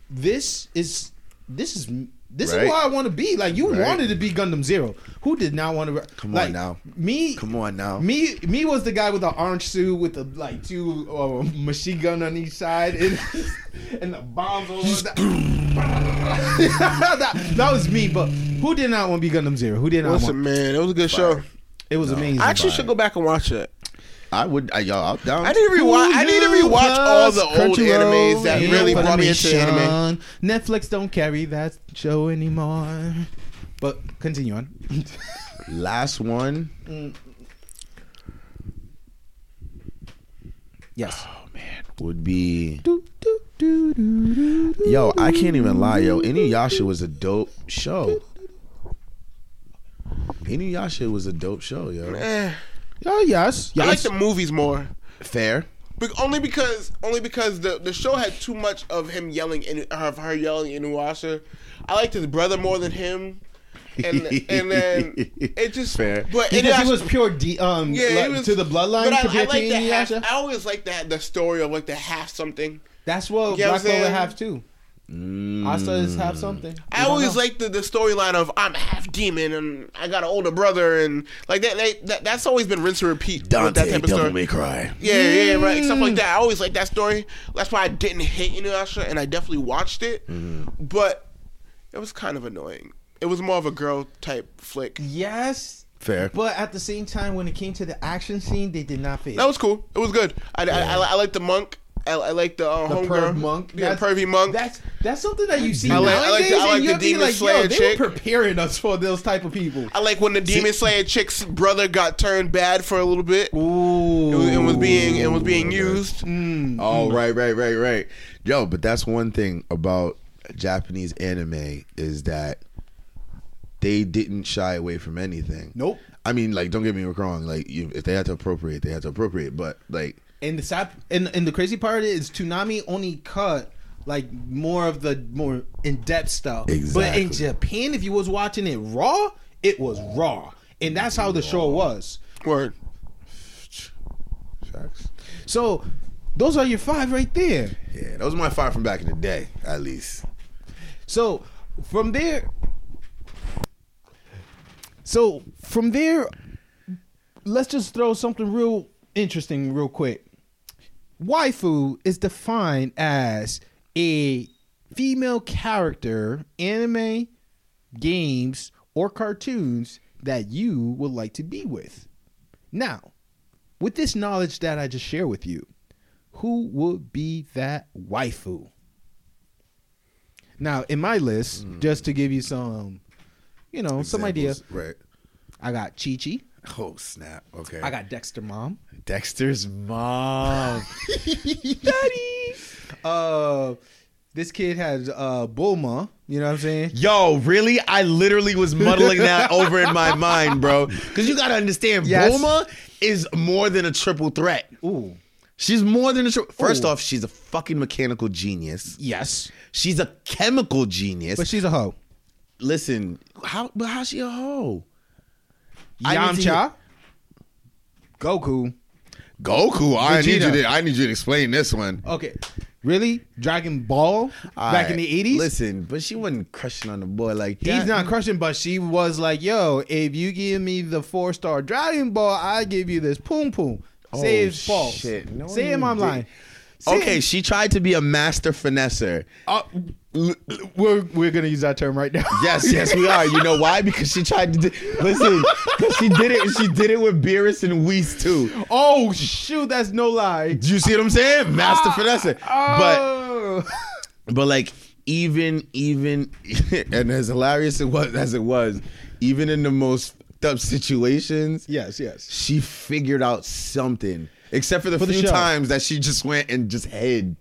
S2: "This is this is this
S1: Right.
S2: is where I want to be." Like you
S1: Right.
S2: wanted to be Gundam Zero. Who did not want to?
S1: Come on now.
S2: Me.
S1: Come on now.
S2: Me, me was the guy with the orange suit with the like two uh, machine gun on each side and, and the bombs all over. that, that, that was me. But who did not want to be Gundam Zero? Who did not want
S3: Listen,
S2: want?
S3: man, it was a good show.
S2: It was amazing.
S3: I actually
S2: Fire.
S3: should go back and watch it.
S1: I would, I, y'all, I'm down.
S3: I need to rewatch. I need to
S2: Hulu
S3: rewatch all the
S2: Plus,
S3: old
S2: Crunchyroll,
S3: animes that
S2: and
S3: really brought me into anime.
S2: Funimation. Netflix don't carry that show anymore. But continue on.
S1: Last one.
S2: Yes.
S1: Oh man, would be
S2: Do, do, do, do, do, do.
S1: yo. I can't even lie, yo. Inuyasha was a dope show. Inuyasha was a dope show, yo.
S3: Eh,
S2: Oh yes.
S3: I like the movies more.
S1: Fair.
S3: Be- only because only because the the show had too much of him yelling in of her yelling in Inuyasha. I liked his brother more than him, and and then it just
S1: Fair.
S3: But
S2: because
S3: Inuyasha-
S2: he was pure D, um
S3: yeah,
S2: like,
S3: was,
S2: to the bloodline
S3: But I, I like
S2: to
S3: the half, I always like that the story of like the half something.
S2: That's what
S3: You know
S2: Black
S3: I'm
S2: Clover
S3: saying?
S2: have too.
S1: Mm.
S2: Asta is have something. We
S3: I always like the, the storyline of I'm half demon and I got an older brother and like that. They, that that's always been rinse and repeat. with
S1: Dante,
S3: that type of
S1: Devil
S3: story.
S1: May Cry.
S3: Yeah, yeah, right. Stuff like that. I always like that story. That's why I didn't hate Inuyasha, and I definitely watched it. But it was kind of annoying. It was more of a girl type flick.
S2: yes,
S1: Fair.
S2: but at the same time, when it came to the action scene, they did not fit.
S3: That was cool. It was good. I, I, I, I like the monk. I, I like the, uh,
S2: the
S3: homegirl.
S2: perv monk.
S3: Yeah,
S2: That's-
S3: pervy monk.
S2: That's that's something that you see
S3: I like- I like the- I like the
S2: have to be
S3: Demon
S2: like,
S3: Slayer
S2: yo, they
S3: chick.
S2: were preparing us for those type of people.
S3: I like when the demon slayer chick's brother got turned bad for a little bit.
S2: Ooh,
S3: It was, it was being it was being used.
S2: Mm.
S1: Oh, right, right, right, right. Yo, but that's one thing about Japanese anime is that they didn't shy away from anything.
S2: Nope.
S1: I mean, like, don't get me wrong. Like, you, if they had to appropriate, they had to appropriate. But like,
S2: And the sap and and the crazy part is Toonami only cut like more of the more in depth stuff. Exactly. But in Japan, if you was watching it raw, it was raw, and that's how the show was.
S3: Word.
S1: facts.
S2: So those are your five right there.
S1: Yeah, those are my five from back in the day, at least.
S2: So from there, so from there, let's just throw something real interesting real quick. Waifu is defined as a female character, anime, games, or cartoons that you would like to be with. Now, with this knowledge that I just share with you, who would be that waifu? Now, in my list, hmm. just to give you some, you know, some
S1: ideas, Right.
S2: I got Chi Chi,
S1: Oh, snap. Okay.
S2: I got Dexter Mom,
S1: Dexter's mom.
S2: Daddy. Uh, this kid has uh Bulma. You know what I'm saying?
S1: Yo, really? I literally was muddling that over in my mind, bro. Because you got to understand,
S2: Yes.
S1: Bulma is more than a triple threat.
S2: Ooh,
S1: She's more than a triple. First
S2: Ooh.
S1: off, she's a fucking mechanical genius.
S2: yes,
S1: She's a chemical genius.
S2: but she's a hoe.
S1: Listen, how? But how's she a hoe? I need to
S2: Yamcha, Goku.
S1: Goku. I need you to. I need you to explain this one.
S2: Okay, really? Dragon Ball back in the '80s.
S1: Listen, but she wasn't crushing on the boy like that.
S2: He's not crushing, but she was like, "Yo, if you give me the four star Dragon Ball, I give you this poom poom." Say
S1: Oh,
S2: it's false.
S1: shit. No,
S2: Say him I'm lying. Say
S1: Okay, she tried to be a master finesser.
S2: Uh, l- l- we're we're gonna use that term right now.
S1: Yes, yes, we are. You know why? Because she tried to do, listen. Because she did it. She did it with Beerus and Whis too.
S2: oh shoot, that's no lie.
S1: Do you see what I'm saying? Master ah, finesser. Oh. But
S2: Oh.
S1: but like even even and as hilarious it was as it was, even in the most fucked up situations,
S2: yes, yes.
S1: she figured out something. Except for the
S2: For
S1: few
S2: show.
S1: times that she just went and just hid.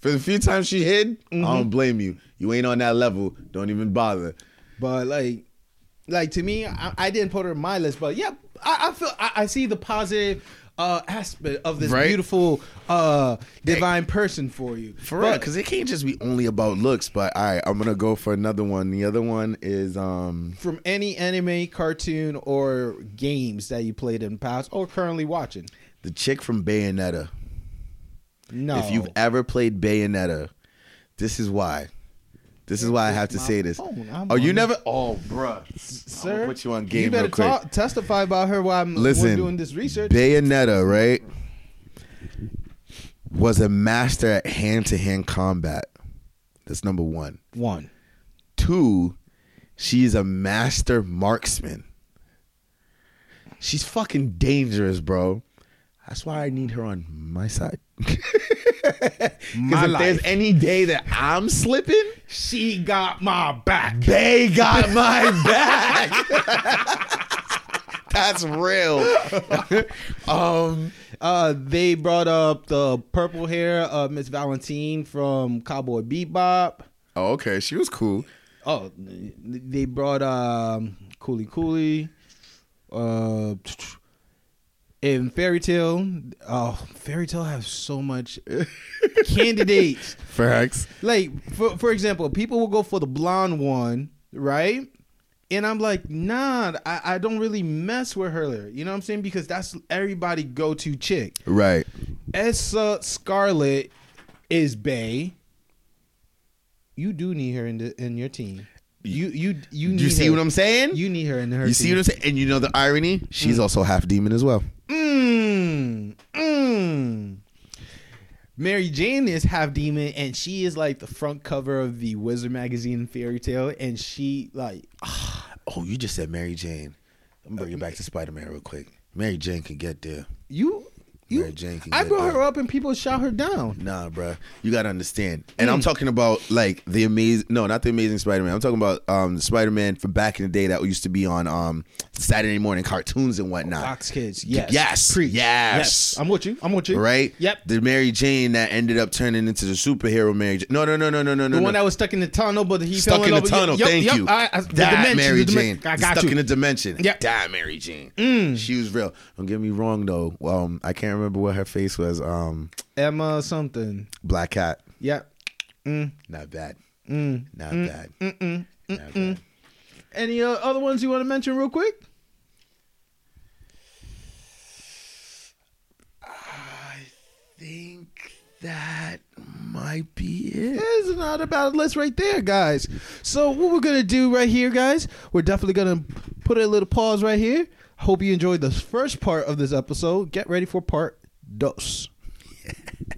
S1: For the few times she hid, I
S2: Mm-hmm.
S1: don't blame you. You ain't on that level. Don't even bother.
S2: But like, like to me, I, I didn't put her on my list. But yeah, I, I feel I, I see the positive uh, aspect of this
S1: Right.
S2: beautiful uh, divine person for you.
S1: For real, because it can't just be only about looks. But all right, I'm gonna go for another one. The other one is um
S2: from any anime, cartoon, or games that you played in the past or currently watching.
S1: the chick from Bayonetta.
S2: No,
S1: If you've ever played Bayonetta, this is why. This is why I have to say this. Oh, you never? Oh, bruh.
S2: sir,
S1: put you on game
S2: You better
S1: real quick.
S2: talk, testify about her while I'm
S1: Listen,
S2: doing this research.
S1: Bayonetta, right, was a master at hand to hand combat. That's number one.
S2: One.
S1: Two, she's a master marksman. She's fucking dangerous, bro. That's why I need her on my side. Because if there's any day that I'm slipping,
S2: She got my back.
S1: they got my back. That's real. um,
S2: Uh, they brought up the purple hair of Miss Valentine from Cowboy Bebop.
S1: oh, okay, she was cool.
S2: Oh, they brought um Cooley Cooley. Uh, in Fairy Tail, oh, Fairy Tail has so much candidates.
S1: Facts.
S2: Like for for example, people will go for the blonde one, right? And I'm like, nah, I, I don't really mess with her. You know what I'm saying? Because that's everybody go to chick.
S1: Right.
S2: Erza Scarlet is Bay. You do need her in the in your team. You you you. Need
S1: you see
S2: her.
S1: what I'm saying?
S2: You need her in her. Team.
S1: You see what I'm saying? And you know the irony? She's mm. also half demon as well.
S2: Mmm. Mmm. Mirajane is half demon, and she is like the front cover of the Wizard magazine Fairy Tail, and she like
S1: Oh, you just said Mary Jane. I'm gonna bring it back to Spider Man real quick. Mary Jane can get there.
S2: you. You,
S1: Mary Jane can
S2: I brought her up and people shout her down.
S1: Nah, bruh. You gotta understand. And I'm talking about like the amazing no, not the amazing Spider Man. I'm talking about um the Spider Man from back in the day that used to be on um Saturday morning cartoons and whatnot.
S2: Fox Kids, yes,
S1: Yes.
S2: Preach.
S1: Yes.
S2: I'm with you. I'm with you.
S1: Right?
S2: Yep.
S1: The Mary Jane that ended up turning into the superhero Mary Jane. No, no, no, no, no, no,
S2: The
S1: no.
S2: The one
S1: no.
S2: that was stuck in the tunnel, but he
S1: stuck
S2: fell
S1: in the tunnel.
S2: Yup,
S1: Thank
S2: yup,
S1: you.
S2: I- I- the
S1: that
S2: dimension,
S1: Mary
S2: the dimen-
S1: Jane.
S2: I got
S1: stuck
S2: you.
S1: in a dimension.
S2: Yep.
S1: That Mary Jane.
S2: Mm.
S1: She was real. Don't get me wrong though. Um, I can't remember what her face was. Um,
S2: Emma something.
S1: Black Cat.
S2: Yep. Mm,
S1: Not bad.
S2: mm.
S1: Not bad.
S2: Mm-mm.
S1: Not bad.
S2: Any uh, other ones you want to mention real quick?
S1: I think that might be it.
S2: It's not a bad list right there, guys. So what we're gonna do right here, guys, we're definitely gonna put a little pause right here. Hope you enjoyed the first part of this episode. Get ready for part dos.